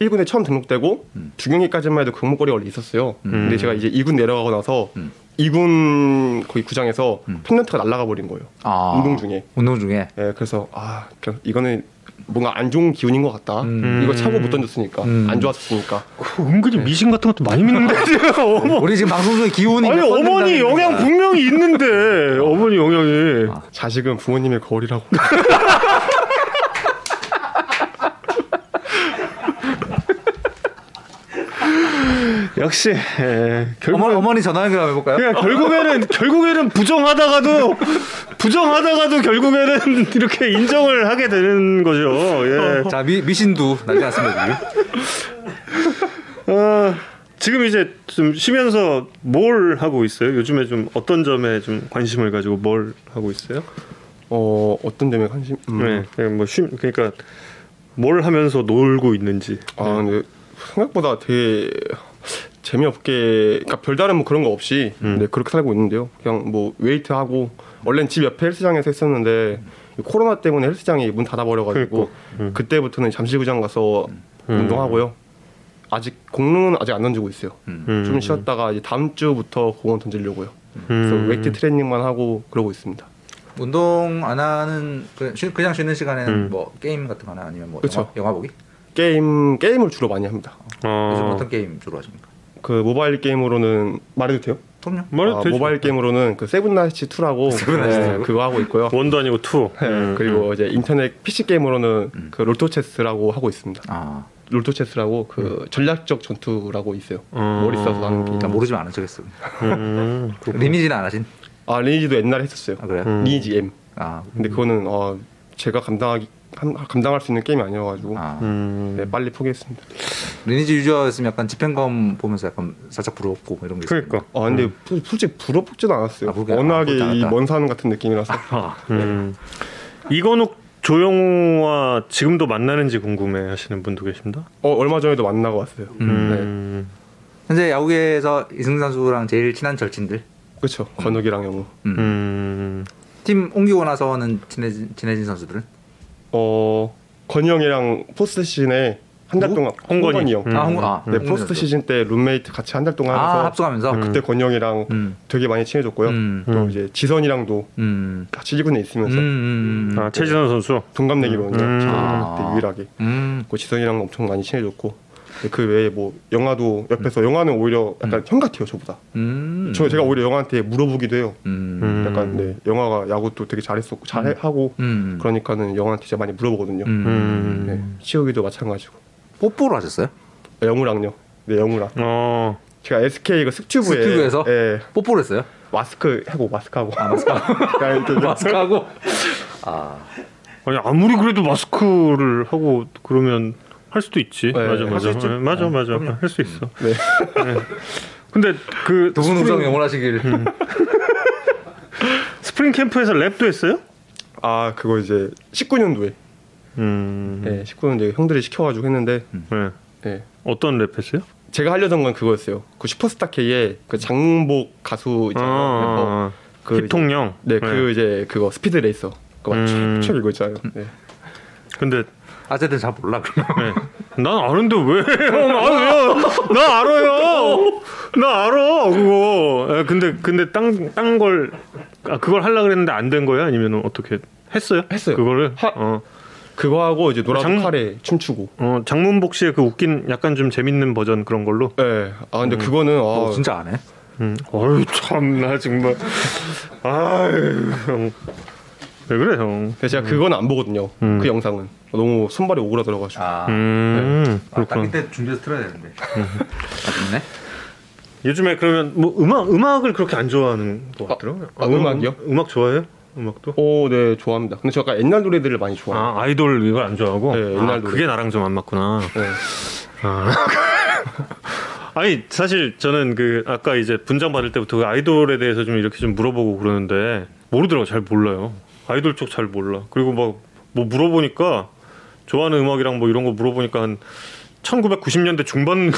1군에 처음 등록되고 중경기까지만 해도 금목걸이 원래 있었어요. 근데 제가 이제 2군 내려가고 나서 음. 2군 거기 구장에서 펜던트가 날아가 버린 거예요. 아. 운동 중에. 운동 중에. 예, 그래서 아 그냥 이거는 뭔가 안 좋은 기운인 것 같다. 음. 이거 차고 못 던졌으니까 음. 안 좋았으니까. 그 은근히 미신 같은 것도 많이 믿는데 어머. 우리 지금 방송 중에 기운이 아니 어머니 영향. 분명히 있는데 어머니 영향이 아. 자식은 부모님의 거울이라고. 역시 예, 결국 어머, 어머니 전화 연결 한번 해볼까요? 그냥 결국에는 결국에는 부정하다가도 부정하다가도 결국에는 이렇게 인정을 하게 되는 거죠. 예. 자 미, 미신두 난리 났습니다 지금. 어, 지금 이제 좀 쉬면서 뭘 하고 있어요? 요즘에 좀 어떤 점에 좀 관심을 가지고 뭘 하고 있어요? 어 어떤 점에 관심? 음. 네, 그냥 뭐 쉼, 그러니까 뭘 하면서 놀고 있는지. 아 근데 생각보다 되게 재미없게 그러니까 별다른 뭐 그런 거 없이 음. 네, 그렇게 살고 있는데요. 그냥 뭐 웨이트 하고 원래는 집 옆에 헬스장에서 했었는데 코로나 때문에 헬스장이 문 닫아버려가지고 그러니까, 음. 그때부터는 잠실구장 가서 음. 운동하고요. 아직 공은 아직 안 던지고 있어요. 음. 좀 쉬었다가 이제 다음 주부터 공을 던지려고요. 음. 그래서 웨이트 트레이닝만 하고 그러고 있습니다. 운동 안 하는 그 쉬- 그냥 쉬는 시간에는 음. 뭐 게임 같은 거나 아니면 뭐. 영화, 영화 보기? 게임 게임을 주로 많이 합니다. 요즘 어, 어떤 게임 주로 하십니까? 그 모바일 게임으로는 말해도 돼요? 톱요? 말해도 아, 되죠. 모바일 게임으로는 그 세븐나이츠 2라고 네, 그거 하고 있고요. one도 아니고 two. 네, 음, 그리고 이제 인터넷 PC 게임으로는 그 롤토 체스라고 하고 있습니다. 아, 롤토 체스라고 그 전략적 전투라고 있어요. 음. 머리 써서 하는. 나 모르지만 아는 척했어. 음, 리니지는 안 하신? 아 리니지도 옛날에 했었어요. 아 그래요? 음. 리니지 M. 아, 근데 그거는 어, 제가 감당하기 한- 감당할 수 있는 게임이 아니어가지고 아. 음. 네, 빨리 포기했습니다. 리니지 유저였으면 약간 집행검 보면서 약간 살짝 부럽고 뭐 이런 게 있어요. 그러니까. 아 근데 소- 솔직히 부럽지도 않았어요. 아, 워낙에 부럽지 이 않았다. 먼산 같은 느낌이라서. 아, 음. 이건욱 조용호와 지금도 만나는지 궁금해 하시는 분도 계십니다. 어, 얼마 전에도 만나고 왔어요. 음. 현재 야구계에서 이승진 선수랑 제일 친한 절친들. 그렇죠. 건욱이랑 영우. 음. 음. 팀 옮기고 나서는 친해진, 친해진 선수들은? 어 건이 형이랑 포스트 시즌에 한 달? 동안 홍건희. 홍건이 형. 음. 아, 홍, 아, 네, 홍건희 포스트. 시즌 때 룸메이트 같이 한 달 동안 아, 하면서 합숙하면서. 그때 건이 형이랑 음. 되게 많이 친해졌고요. 음. 또 음. 이제 지선이랑도 음. 같이 1군에 있으면서 음, 음, 음. 아 최진원 선수. 동갑내기로는요. 음. 아. 그때 유일하게. 음. 그 지선이랑 엄청 많이 친해졌고 그 외에 뭐 영화도 옆에서 영화는 오히려 약간 형 같아요 저보다. 음. 저 제가 오히려 영화한테 물어보기도 해요. 음. 음. 약간 네 영화가 야구도 되게 잘했었고 잘하고 음. 그러니까는 영화한테 진짜 많이 물어보거든요. 음. 음. 네, 치우기도 마찬가지고 뽀뽀를 하셨어요? 영우랑요. 네 영우랑. 어. 제가 SK 그 스튜브에 스튜브에서? 예, 뽀뽀를 했어요? 마스크 하고 마스크 하고 아, 마스크 약간 이렇게 마스크하고. 아. 아니 아무리 그래도 마스크를 하고 그러면 할 수도 있지. 네, 맞아 할 맞아. 네, 맞아 네, 맞아. 그럼요. 할수 있어. 네. 근데 그 두분 스프링, 우정 영원하시길. 스프링 캠프에서 랩도 했어요? 아 그거 이제 19년도에 음. 예, 19년도에 형들이 시켜가지고 했는데 네. 예. 어떤 랩 했어요? 제가 하려던 건 그거였어요. 그 슈퍼스타 K의 그 장복 가수 있잖아요. 아, 그 이제- 힙통령. 네, 그 이제 그거 스피드 레이서. 그거 음. 책 이거 있잖아요. 네. 근데 아재들 잘 몰라 그러면. 네. 난 아는데 왜? 형 아요? 나 알아요. 나 알아 그거. 에, 근데 근데 딴딴걸 아, 그걸 하려 그랬는데 안 된 거예요? 아니면 어떻게 했어요? 했어요. 그거를 하- 어, 그거 하고 이제 노란 장- 칼에 춤추고. 어 장문복 씨의 그 웃긴 약간 좀 재밌는 버전 그런 걸로. 네. 아 근데 그거는 아, 어, 진짜 안 해? 음. 어유 참나 정말. 아유 형. 왜 그래 형? 제가 그건 안 보거든요. 음. 그 영상은 너무 손발이 오그라들어가지고. 아. 음 아, 딱 그렇구나. 이때 준비해서 틀어야 되는데. 아쉽네. 요즘에 그러면 뭐 음악 음악을 그렇게 안 좋아하는 것 같더라고요. 아, 음악이요? 음, 음악 좋아해요? 음악도? 오, 네, 좋아합니다. 근데 저 약간 옛날 노래들을 많이 좋아해요. 아 아이돌 이걸 안 좋아하고. 네, 옛날 아, 노래. 그게 나랑 좀 안 맞구나. 네. 아. 아니 사실 저는 그 아까 이제 분장 받을 때부터 그 아이돌에 대해서 좀 이렇게 좀 물어보고 그러는데 모르더라고 잘 몰라요. 아이돌 쪽 잘 몰라. 그리고 막 뭐 물어보니까 좋아하는 음악이랑 뭐 이런 거 물어보니까 한 1990년대 중반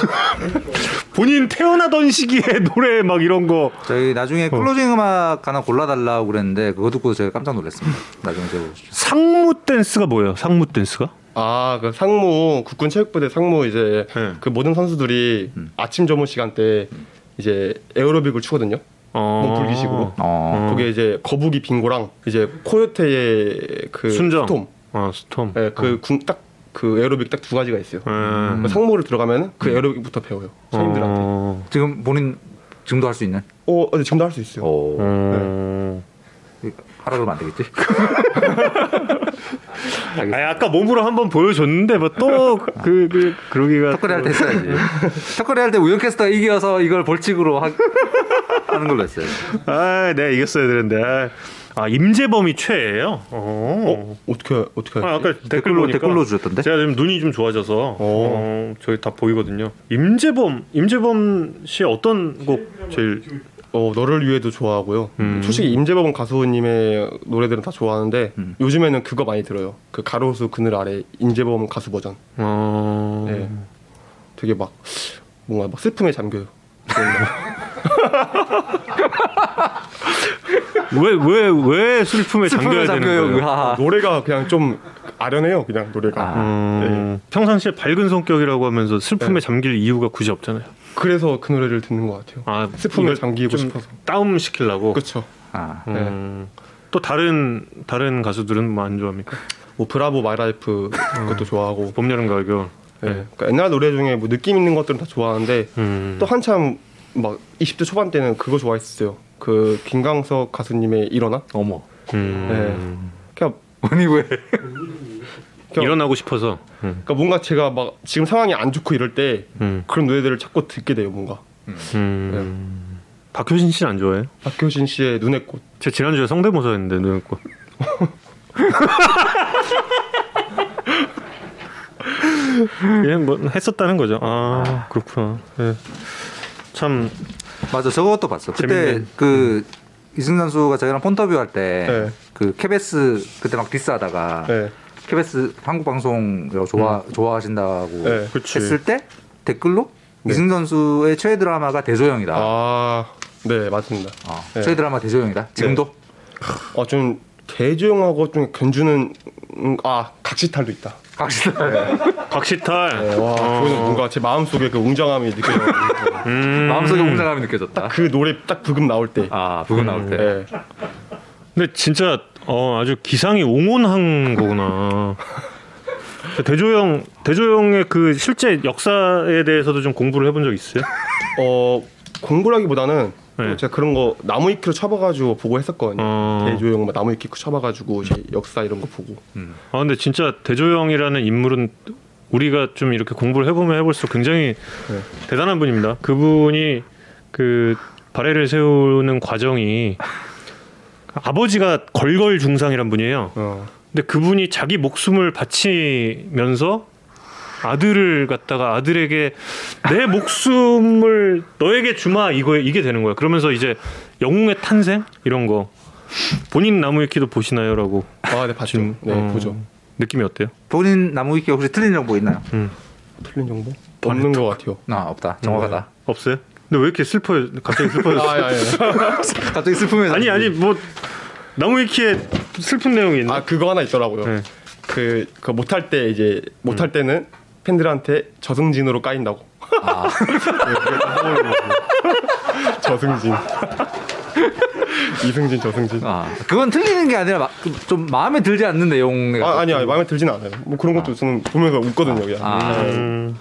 본인 태어나던 시기에 노래 막 이런 거 저희 나중에 클로징 음악 하나 골라달라고 그랬는데 그거 듣고 제가 깜짝 놀랐습니다. 나중에 제가. 상무 댄스가 뭐예요? 상무 댄스가? 아, 그 상무 국군 체육부대 상무 이제 네. 그 모든 선수들이 아침 점심 시간 때 이제 에어로빅을 추거든요. 어. 몸 풀기식으로. 어. 그게 이제 거북이 빙고랑 이제 코요테의 그 순정. 스톰. 아 스톰. 네, 그딱그 에어로빅 딱 두 가지가 있어요. 음. 그 상무를 들어가면 그 에어로빅부터 배워요. 선임들한테. 어, 어. 지금 본인 지금도 할 수 있는? 어, 네, 지금도 할 수 있어요. 오. 어. 하라 그러면 안 되겠지? 아니, 아까 몸으로 한번 보여줬는데 뭐또그 그 그러기가 턱걸이 할 때 했어야지. 턱걸이 할 때 우영 캐스터가 이겨서 이걸 벌칙으로 하, 하는 걸로 했어요. 아, 내가 이겼어야 되는데. 아, 아, 임재범이 최예요. 어. 어떻게 어떻게 아, 아까 댓글 댓글로 보니까 댓글로 주셨던데? 제가 지금 눈이 좀 좋아져서 어, 저기 다 보이거든요. 임재범, 임재범 씨 어떤 곡 제일 어 너를 위해도 좋아하고요. 음. 솔직히 임재범 가수님의 노래들은 다 좋아하는데 음. 요즘에는 그거 많이 들어요. 그 가로수 그늘 아래 임재범 가수 버전. 어. 네. 되게 막 뭔가 막 슬픔에 잠겨요. 왜왜 왜 슬픔에 슬픔에 잠겨야 되는. 거예요? 으하. 노래가 그냥 좀 아련해요. 그냥 노래가. 아. 음, 평상시에 밝은 성격이라고 하면서 슬픔에 네. 잠길 이유가 굳이 없잖아요. 그래서 그 노래를 듣는 것 같아요. 아 슬픔에 잠기고 좀 싶어서. 다운 시키려고. 그렇죠. 아. 음, 또 다른 다른 가수들은 뭐 안 좋아합니까? 뭐 브라보 마이라이프 그것도 좋아하고. 봄, 여름, 가을, 겨울. 네. 그러니까 옛날 노래 중에 뭐 느낌 있는 것들은 다 좋아하는데 음. 또 한참 막 20대 초반 때는 그거 좋아했었어요. 그 김광석 가수님의 일어나. 어머. 음. 그냥, 아니 왜? 그냥 일어나고 싶어서. 음. 그러니까 뭔가 제가 막 지금 상황이 안 좋고 이럴 때 음. 그런 노래들을 자꾸 듣게 돼요. 뭔가. 음. 박효신 씨는 안 좋아해요? 박효신 씨의 눈의 꽃. 제가 지난주에 성대모사 했는데 눈을 꽃. 그냥 뭐 했었다는 거죠. 아 그렇구나. 예. 참 맞아 저것도 봤어. 그때. 그 이승 선수가 저희랑 폰터뷰 할때 네. 그 KBS 그때 막 디스하다가 네. KBS 한국 방송이라고 좋아 좋아하신다고 네. 했을 때 댓글로 네. 이승 선수의 최애 드라마가 대조영이다. 아, 네 맞습니다. 어, 네. 최애 드라마 대조영이다. 지금도 어, 좀 대조영하고 좀 견주는 음, 아 각시탈도 있다. 각시다. 박시탈. 네, 와, 뭔가 제 마음 속에 그 웅장함이 느껴져요. 음. 마음속에 웅장함이 느껴졌다. 그 노래 딱 부금 나올 때. 아 부분 나올 때. 네. 근데 진짜 어, 아주 기상이 옹온한 거구나. 대조영 대조영의 그 실제 역사에 대해서도 좀 공부를 해본 적 있어요? 어 공부라기보다는 네. 제가 그런 거 나무 위키로 쳐봐가지고 보고 했었거든요. 어. 대조영 막 나무 위키 쳐봐가지고 역사 이런 거 보고. 아 근데 진짜 대조영이라는 인물은 우리가 좀 이렇게 공부를 해보면 해볼수록 굉장히 네. 대단한 분입니다. 그분이 그 발해를 세우는 과정이 아버지가 걸걸 중상이란 분이에요. 어. 근데 그분이 자기 목숨을 바치면서 아들을 갖다가 아들에게 내 목숨을 너에게 주마 이거 이게 되는 거야. 그러면서 이제 영웅의 탄생 이런 거 본인 나무위키도 보시나요라고 아, 네 봤죠. 네 어, 보죠. 느낌이 어때요? 본인 나무 위키 혹시 틀린 정보 있나요? 틀린 정보? 없는 것 같아요. 아 없다. 정확하다. 없어요? 근데 왜 이렇게 슬퍼요? 갑자기 슬퍼졌어? 아, 아, 아, 갑자기 슬픔에 아니 아니 뭐 나무 위키에 슬픈 내용이 있나? 아 그거 하나 있더라고요. 네. 그, 그 못할 때 이제 못할 때는 팬들한테 저승진으로 까인다고. 아. 저승진. 이승진 저승진. 아 그건 틀리는 게 아니라 마, 그좀 마음에 들지 않는 내용. 아, 아니야 마음에 들지는 않아요. 뭐 그런 것도 저는 보면서 웃거든요. 그냥. 아. 음,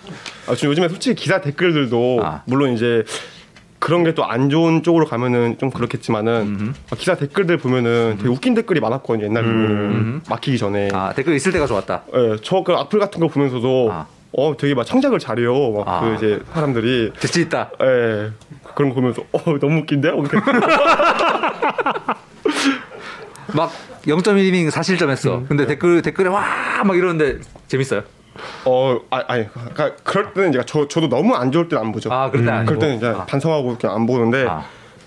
아, 지금 요즘에 솔직히 기사 댓글들도 아. 물론 이제 그런 게 또 안 좋은 쪽으로 가면은 좀 그렇겠지만은 아, 기사 댓글들 보면은 되게 웃긴 댓글이 많았거든요. 옛날 보면은 막히기 전에. 아 댓글 있을 때가 좋았다. 예, 저그 악플 같은 거 보면서도 아. 어 되게 막 창작을 잘해요. 막 아. 그 이제 사람들이 재치 있다. 예 그런 거 보면서 어 너무 웃긴데요. 막 0.1이닝 사실점 했어. 근데 댓글 댓글에 와 막 이러는데 재밌어요. 어 아, 아니 그러니까 그럴 때는 제가 저 저도 너무 안 좋을 때는 안 보죠. 아 그럴 때 아니고. 그럴 때는 이제 아. 반성하고 그냥 안 보는데 아.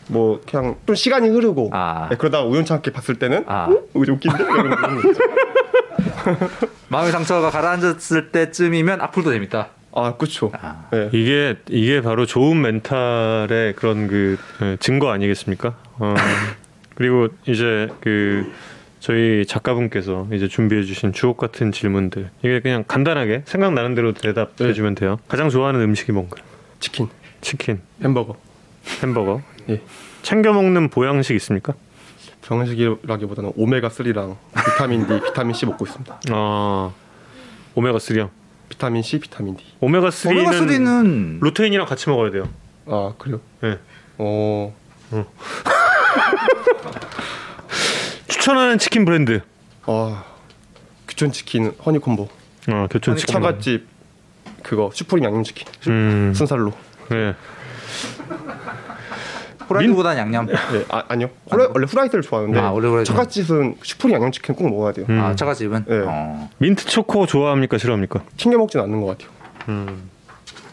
뭐 그냥 좀 시간이 흐르고 아. 예, 그러다가 우연찮게 봤을 때는 아. 어? 이거 웃긴데 이런 거. 마음의 상처가 가라앉았을 때쯤이면 악플도 재밌다. 아 그렇죠. 아. 예. 이게 이게 바로 좋은 멘탈의 그런 그 예, 증거 아니겠습니까? 어, 그리고 이제 그 저희 작가분께서 이제 준비해주신 주옥 같은 질문들 이게 그냥 간단하게 생각나는 대로 대답해주면 돼요. 가장 좋아하는 음식이 뭔가요? 치킨, 치킨, 햄버거. 햄버거. 예. 챙겨 먹는 보양식 있습니까? 병식이라기보다는 오메가 3랑 비타민 D, 비타민 C 먹고 있습니다. 아 오메가 3요. 비타민 C, 비타민 D. 오메가 3는 오메가 3는 루테인이랑 같이 먹어야 돼요. 아 그래요? 네. 어 추천하는 치킨 브랜드. 아 교촌 치킨 허니콤보. 아 교촌 치킨. 처갓집 그거 슈프림 양념치킨 음. 순살로. 네. 후라이드보다는 양념. 네, 아, 아니요. 후라, 원래 후라이드를 좋아하는데 아, 원래 후라이드. 처갓집은 슈프림 양념치킨 꼭 먹어야 돼요. 음. 아 처갓집은. 네. 어. 민트 초코 좋아합니까 싫어합니까? 챙겨 먹진 않는 것 같아요.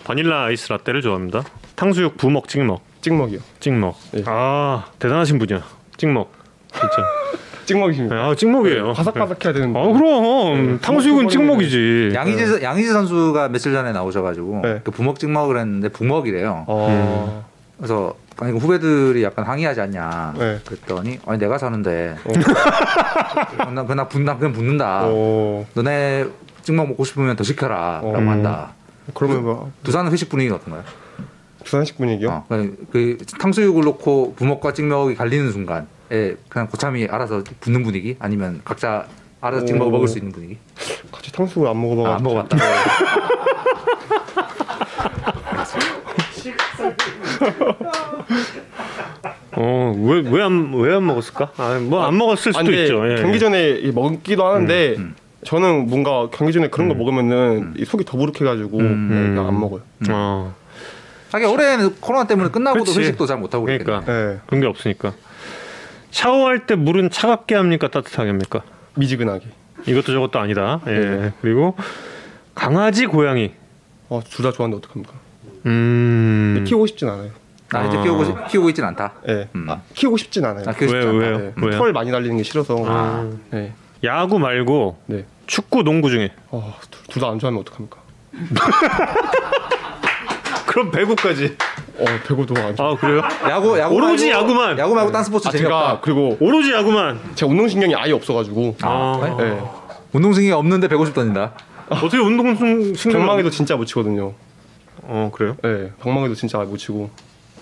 바닐라 아이스 라떼를 좋아합니다. 탕수육 부먹 찍먹. 찍먹이요. 찍먹. 예. 아 대단하신 분이야. 찍먹. 진짜. 찍먹이십니다. 아 찍먹이에요. 바삭바삭해야 되는데. 아 그럼 탕수육은 찍먹이지. 양희지 양희지 선수가 며칠 전에 나오셔가지고 네. 그 부먹 찍먹을 했는데 부먹이래요. 어. 그래서 아니 그 후배들이 약간 항의하지 않냐. 네. 그랬더니 아니 내가 사는데 나 그냥 분나 그냥 붙는다. 어. 너네 찍먹 먹고 싶으면 더 시켜라라고 어. 한다. 그러면 뭐 두산 회식 분위기는 어떤가요? 부산식 분위기요? 어, 그, 그 탕수육을 놓고 부먹과 찍먹이 갈리는 순간에 그냥 고참이 알아서 붙는 분위기 아니면 각자 알아서 찍먹을 오. 먹을 수 있는 분위기? 같이 탕수육을 안 먹어봐. 아, 안 먹어봤다. 어 왜 왜 안 왜 안 먹었을까? 아 뭐 안 먹었을 아, 수도 근데 있죠. 예. 경기 전에 이 먹기도 하는데 저는 뭔가 경기 전에 그런 거 먹으면은 이 속이 더부룩해가지고 음. 네, 그냥 안 먹어요. 어 하긴 올해는 코로나 때문에 끝나고도 그치. 회식도 잘 못하고 그러니까 네, 그런 게 없으니까. 샤워할 때 물은 차갑게 합니까 따뜻하게 합니까? 미지근하게. 이것도 저것도 아니다. 예. 네. 그리고 강아지 고양이. 어, 둘 다 좋아하는데 어떡합니까? 음. 키우고 싶진 않아요. 나 이제 아. 키우고 싶- 키우고 있진 않다. 네. 음. 아, 키우고 싶진 않아요. 아, 왜요, 않다. 왜요? 네. 왜요? 털 많이 날리는 게 싫어서. 아. 네. 야구 말고 네. 축구, 농구 중에. 어, 둘다 안 좋아하면 어떡합니까? 그럼 배구까지. 어, 배구도 안 좋아. 아 그래요? 야구 야구 오로지 말고, 야구만. 야구 말고 딴 스포츠 아, 재미없다. 제가 그리고 오로지 야구만. 제가 운동 신경이 아예 없어 가지고. 아, 아. 그래? 네. 운동 신경이 없는데 150 던진다. 어떻게 운동 신경? 방망이도 진짜 못 치거든요. 어 그래요? 네. 방망이도 진짜 못 치고.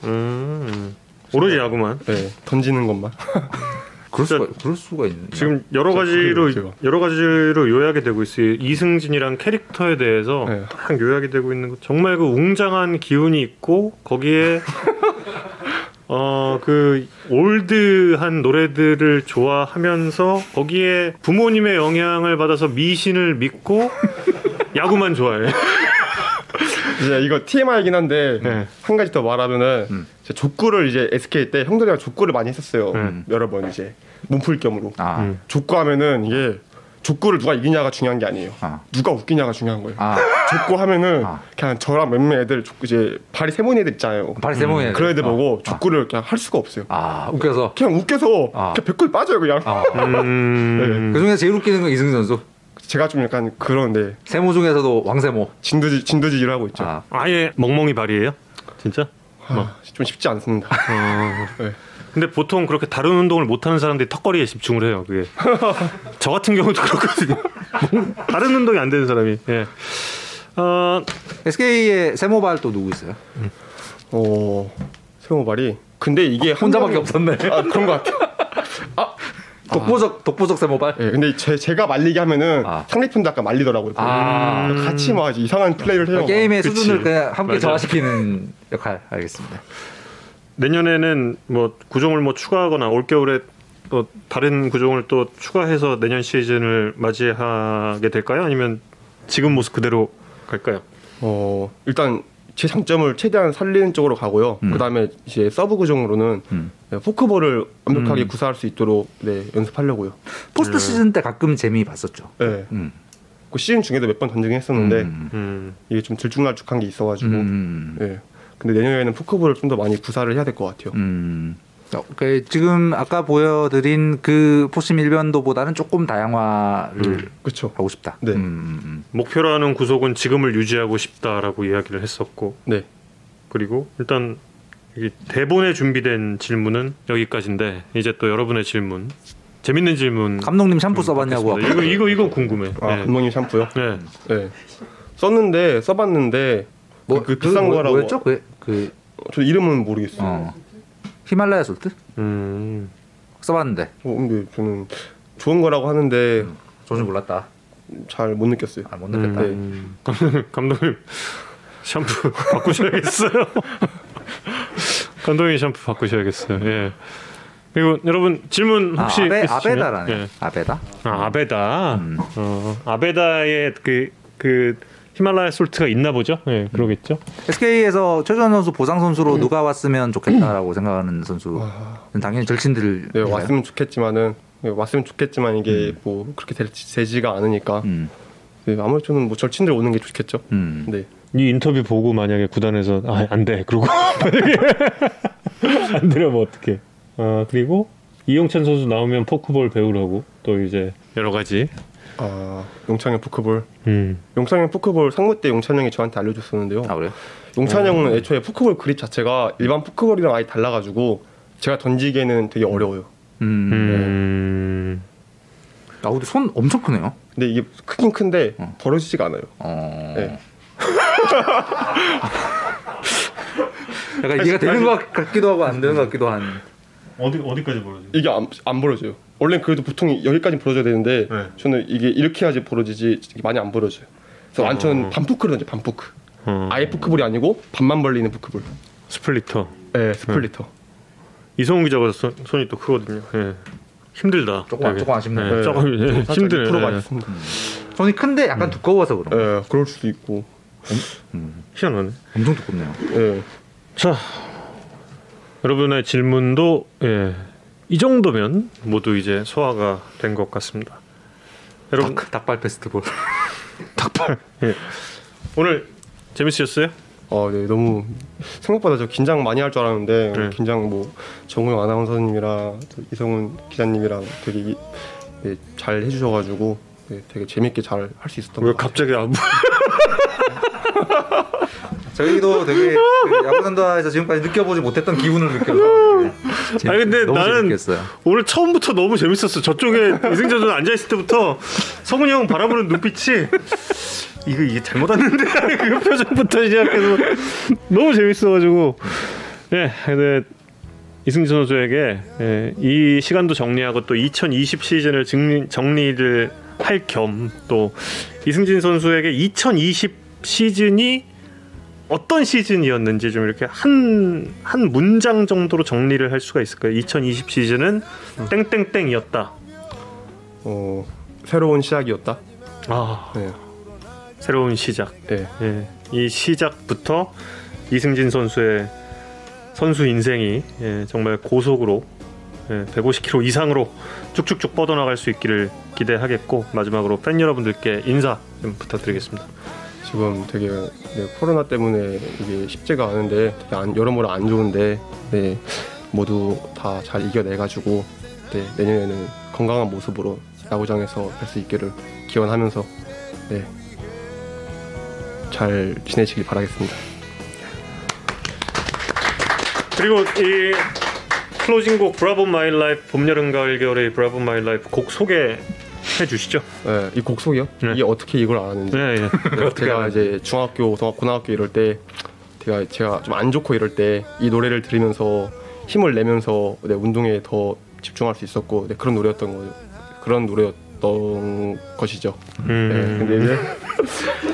음. 오로지 야구만. 네. 던지는 것만. 그럴 수가 그럴 수가 있는. 지금 여러 가지로. 여러 가지로 요약이 되고 있어요. 이승진이란 캐릭터에 대해서 네. 딱 요약이 되고 있는 거 정말 그 웅장한 기운이 있고 거기에 어 그 올드한 노래들을 좋아하면서 거기에 부모님의 영향을 받아서 미신을 믿고 야구만 좋아해. 이제 이거 TMI이긴 한데 네. 한 가지 더 말하면은 음. 족구를 이제 SK 때 형들이랑 족구를 많이 했었어요. 음. 여러 번 이제 몸풀 겸으로. 아, 음. 족구 하면은 이게 족구를 누가 이기냐가 중요한 게 아니에요. 아. 누가 웃기냐가 중요한 거예요. 아, 족구 하면은 아. 그냥 저랑 몇몇 애들 족구 이제 발이 세모니 애들 있잖아요. 발이 세모이. 음. 그런 애들 보고 족구를 그냥 할 수가 없어요. 아, 웃겨서. 그냥 웃겨서 아. 그냥 배꼽이 빠져요 그냥. 아. 음. 그 중에 제일 웃기는 건 이승진 선수. 제가 좀 약간 그런데 세모 중에서도 왕세모. 진두지 진두지를 하고 있죠. 아, 아예 멍멍이 발이에요? 진짜? 아, 좀 쉽지 않습니다. 어. 네. 근데 보통 그렇게 다른 운동을 못하는 사람들이 턱걸이에 집중을 해요. 그게 저 같은 경우도 그렇거든요. 다른 운동이 안 되는 사람이. 예. 어, SK의 세모발 또 누구 있어요? 어 세모발이 근데 이게 한 혼자밖에 명이- 없었네. 아 그런 것 같아요. 독보적 독보적 세모발. 예, 근데 제, 제가 말리게 하면은 아. 상대편도 약간 말리더라고요. 아. 같이 막 이상한 플레이를 해요. 게임의 그치. 수준을 그냥 함께 맞아. 저하시키는 역할 알겠습니다. 내년에는 뭐 구종을 뭐 추가하거나 올 겨울에 또 다른 구종을 또 추가해서 내년 시즌을 맞이하게 될까요? 아니면 지금 모습 그대로 갈까요? 어 일단 제 장점을 최대한 살리는 쪽으로 가고요. 음. 그다음에 이제 서브 구종으로는 음. 네, 포크볼을 완벽하게 음. 구사할 수 있도록 네, 연습하려고요. 포스트 시즌 때 가끔 재미 봤었죠. 네. 음. 그 시즌 중에도 몇 번 던지긴 했었는데 음. 음. 이게 좀 들쭉날쭉한 게 있어가지고. 음. 네. 근데 내년에는 포크볼을 좀 더 많이 구사를 해야 될 것 같아요. 음. 어, 그 지금 아까 보여드린 그 포심 일변도보다는 조금 다양화를 그렇죠. 하고 싶다. 네. 음, 음, 음. 목표라는 구속은 지금을 유지하고 싶다라고 이야기를 했었고 네. 그리고 일단 이 대본에 준비된 질문은 여기까지인데 이제 또 여러분의 질문 재밌는 질문 감독님 샴푸 써봤냐고. 이거 이거 이거 궁금해. 아 네. 감독님 샴푸요? 네. 네. 썼는데 써봤는데 뭐, 그, 그 비싼 뭐, 거라고. 뭐였죠? 그, 그 저 이름은 모르겠어요. 어. 히말라야 솔트 음. 써봤는데 어, 근데 저는 좋은 거라고 하는데 조금 몰랐다. 잘 못 느꼈어요. 아, 못 느꼈다. 음. 감독님, 감독님 샴푸 바꾸셔야겠어요. 감독님 샴푸 바꾸셔야겠어요. 예. 그리고 여러분 질문 아, 혹시 아베, 있으시면? 아베 다라네. 예. 아베다. 아 아베다. 음. 어, 아베다의 그, 그 히말라야 솔트가 있나 보죠? 예, 그러겠죠. SK에서 최전 선수 보상 선수로 누가 왔으면 좋겠다라고 생각하는 선수. 당연히 절친들. 네 왔으면 좋겠지만은 네, 왔으면 좋겠지만 이게 뭐 그렇게 되, 되지가 않으니까 음. 네, 아무래도 저는 뭐 절친들 오는 게 좋겠죠. 음. 네. 이 인터뷰 보고 만약에 구단에서 아, 안 돼. 그러고 안 되려면 어떡해. 아, 그리고 이용찬 선수 나오면 포크볼 배우라고 또 이제 여러 가지 아 용찬형 포크볼. 음. 용찬형 포크볼 상무 때 용찬 형이 저한테 알려줬었는데요. 아 그래요? 용찬 형은 애초에 포크볼 그립 자체가 일반 포크볼이랑 아예 달라가지고 제가 던지기에는 되게 어려워요. 음. 음. 아 근데 손 엄청 크네요. 근데 이게 크긴 큰데 어. 벌어지지가 않아요. 어. 네. 약간 이해가 되는 것 같기도 하고 안 되는 것 같기도 한. 어디 어디까지 벌어지? 이게 안, 안 벌어져요. 원래 그래도 보통 여기까지 벌어져야 되는데 네. 저는 이게 이렇게 해야지 벌어지지 많이 안 벌어져요. 그래서 완전 어. 반포크를 던져 반포크. 어. 아예 포크볼이 아니고 반만 벌리는 포크볼. 스플리터. 네, 스플리터. 이성훈 기자가 손, 손이 또 크거든요. 예. 힘들다. 조금- 되게. 조금 아쉽네요. 예, 네. 조금 예, 힘드네. 2% 예. 맞습니다. 손이 큰데 약간 두꺼워서 그런. 거. 네, 그럴 수도 있고. 희한하네. 엄청 두껍네요. 네. 자, 여러분의 질문도 예, 이 정도면 모두 이제 소화가 된 것 같습니다. 여러분 닭, 닭발 페스티벌. 닭발. 예. 오늘 재밌으셨어요? 어, 네, 너무 생각보다 저 긴장 많이 할 줄 알았는데 네. 긴장 뭐 정우영 아나운서님이랑 또 이성훈 기자님이랑 되게 이- 네, 잘 해주셔가지고 네, 되게 재밌게 잘 할 수 있었던 왜것 같아요. 갑자기 안 저희도 되게 그 야구단다에서 지금까지 느껴보지 못했던 기분을 느껴서. 네. 아니, 근데 나는 재밌겠어요. 오늘 처음부터 너무 재밌었어. 저쪽에 선수 앉아 있을 때부터 성훈이 형 바라보는 눈빛이 이거 이게 잘못 왔는데 그 표정부터 시작해서 너무 재밌어가지고 예, 근데 이승재 선수에게 예, 이 시간도 정리하고 또 2020 시즌을 정리, 정리를 할 겸 또 이승진 선수에게 2020 시즌이 어떤 시즌이었는지 좀 이렇게 한, 한 문장 정도로 정리를 할 수가 있을까요? 2020 시즌은 땡땡땡이었다. 어, 새로운 시작이었다. 아, 네, 새로운 시작. 네, 예, 이 시작부터 이승진 선수의 선수 인생이 예, 정말 고속으로 예, 150km 이상으로 쭉쭉쭉 뻗어나갈 수 있기를 기대하겠고 마지막으로 팬 여러분들께 인사 좀 부탁드리겠습니다. 지금 되게 네, 코로나 때문에 이게 쉽지가 않은데 안, 여러모로 안 좋은데 네, 모두 다 잘 이겨내가지고 네, 내년에는 건강한 모습으로 야구장에서 뵐수 있기를 기원하면서 네, 잘 지내시길 바라겠습니다. 그리고 이 클로징곡 브라보 마이 라이프 봄 여름 가을 겨울의 브라보 마이 라이프 곡 소개 해 주시죠. 네, 이 곡 소개요? 네. 이게 어떻게 이걸 알았는지 네, 예. 제가 이제 중학교, 고- 고등학교 이럴 때 제가 제가 좀 안 좋고 이럴 때 이 노래를 들으면서 힘을 내면서 네, 운동에 더 집중할 수 있었고 네, 그런 노래였던 거 그런 노래였던 것이죠. 네, 음, 근데 이제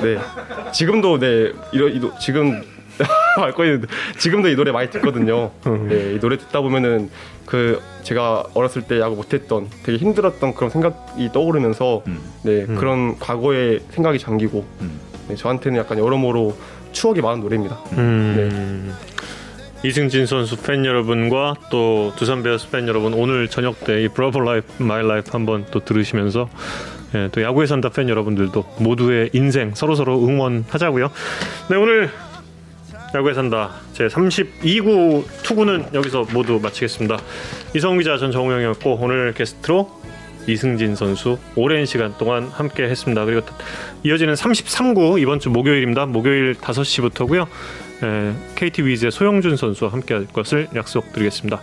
네 지금도 네 이런 지금 알 거예요. 지금도 이 노래 많이 듣거든요. 음. 네, 이 노래 듣다 보면은 그 제가 어렸을 때 야구 못했던 되게 힘들었던 그런 생각이 떠오르면서 음. 네 음. 그런 과거의 생각에 잠기고 음. 네, 저한테는 약간 여러모로 추억이 많은 노래입니다. 음. 이승진 선수 팬 여러분과 또 두산 베어스 팬 여러분 오늘 저녁 때 이 브라보 라이프 마이 라이프 한번 또 들으시면서 예, 또 야구에 산다 팬 여러분들도 모두의 인생 서로 서로 응원하자고요. 네 오늘 야구에 산다 제 32구 투구는 여기서 모두 마치겠습니다. 이성 기자 전 정우영이었고 오늘 게스트로 이승진 선수 오랜 시간 동안 함께 했습니다. 그리고 이어지는 33구 이번 주 목요일입니다. 목요일 5시부터고요. 에, KT 위즈의 소영준 선수와 함께 할 것을 약속드리겠습니다.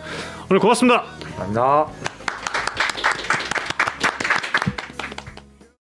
오늘 고맙습니다. 감사합니다.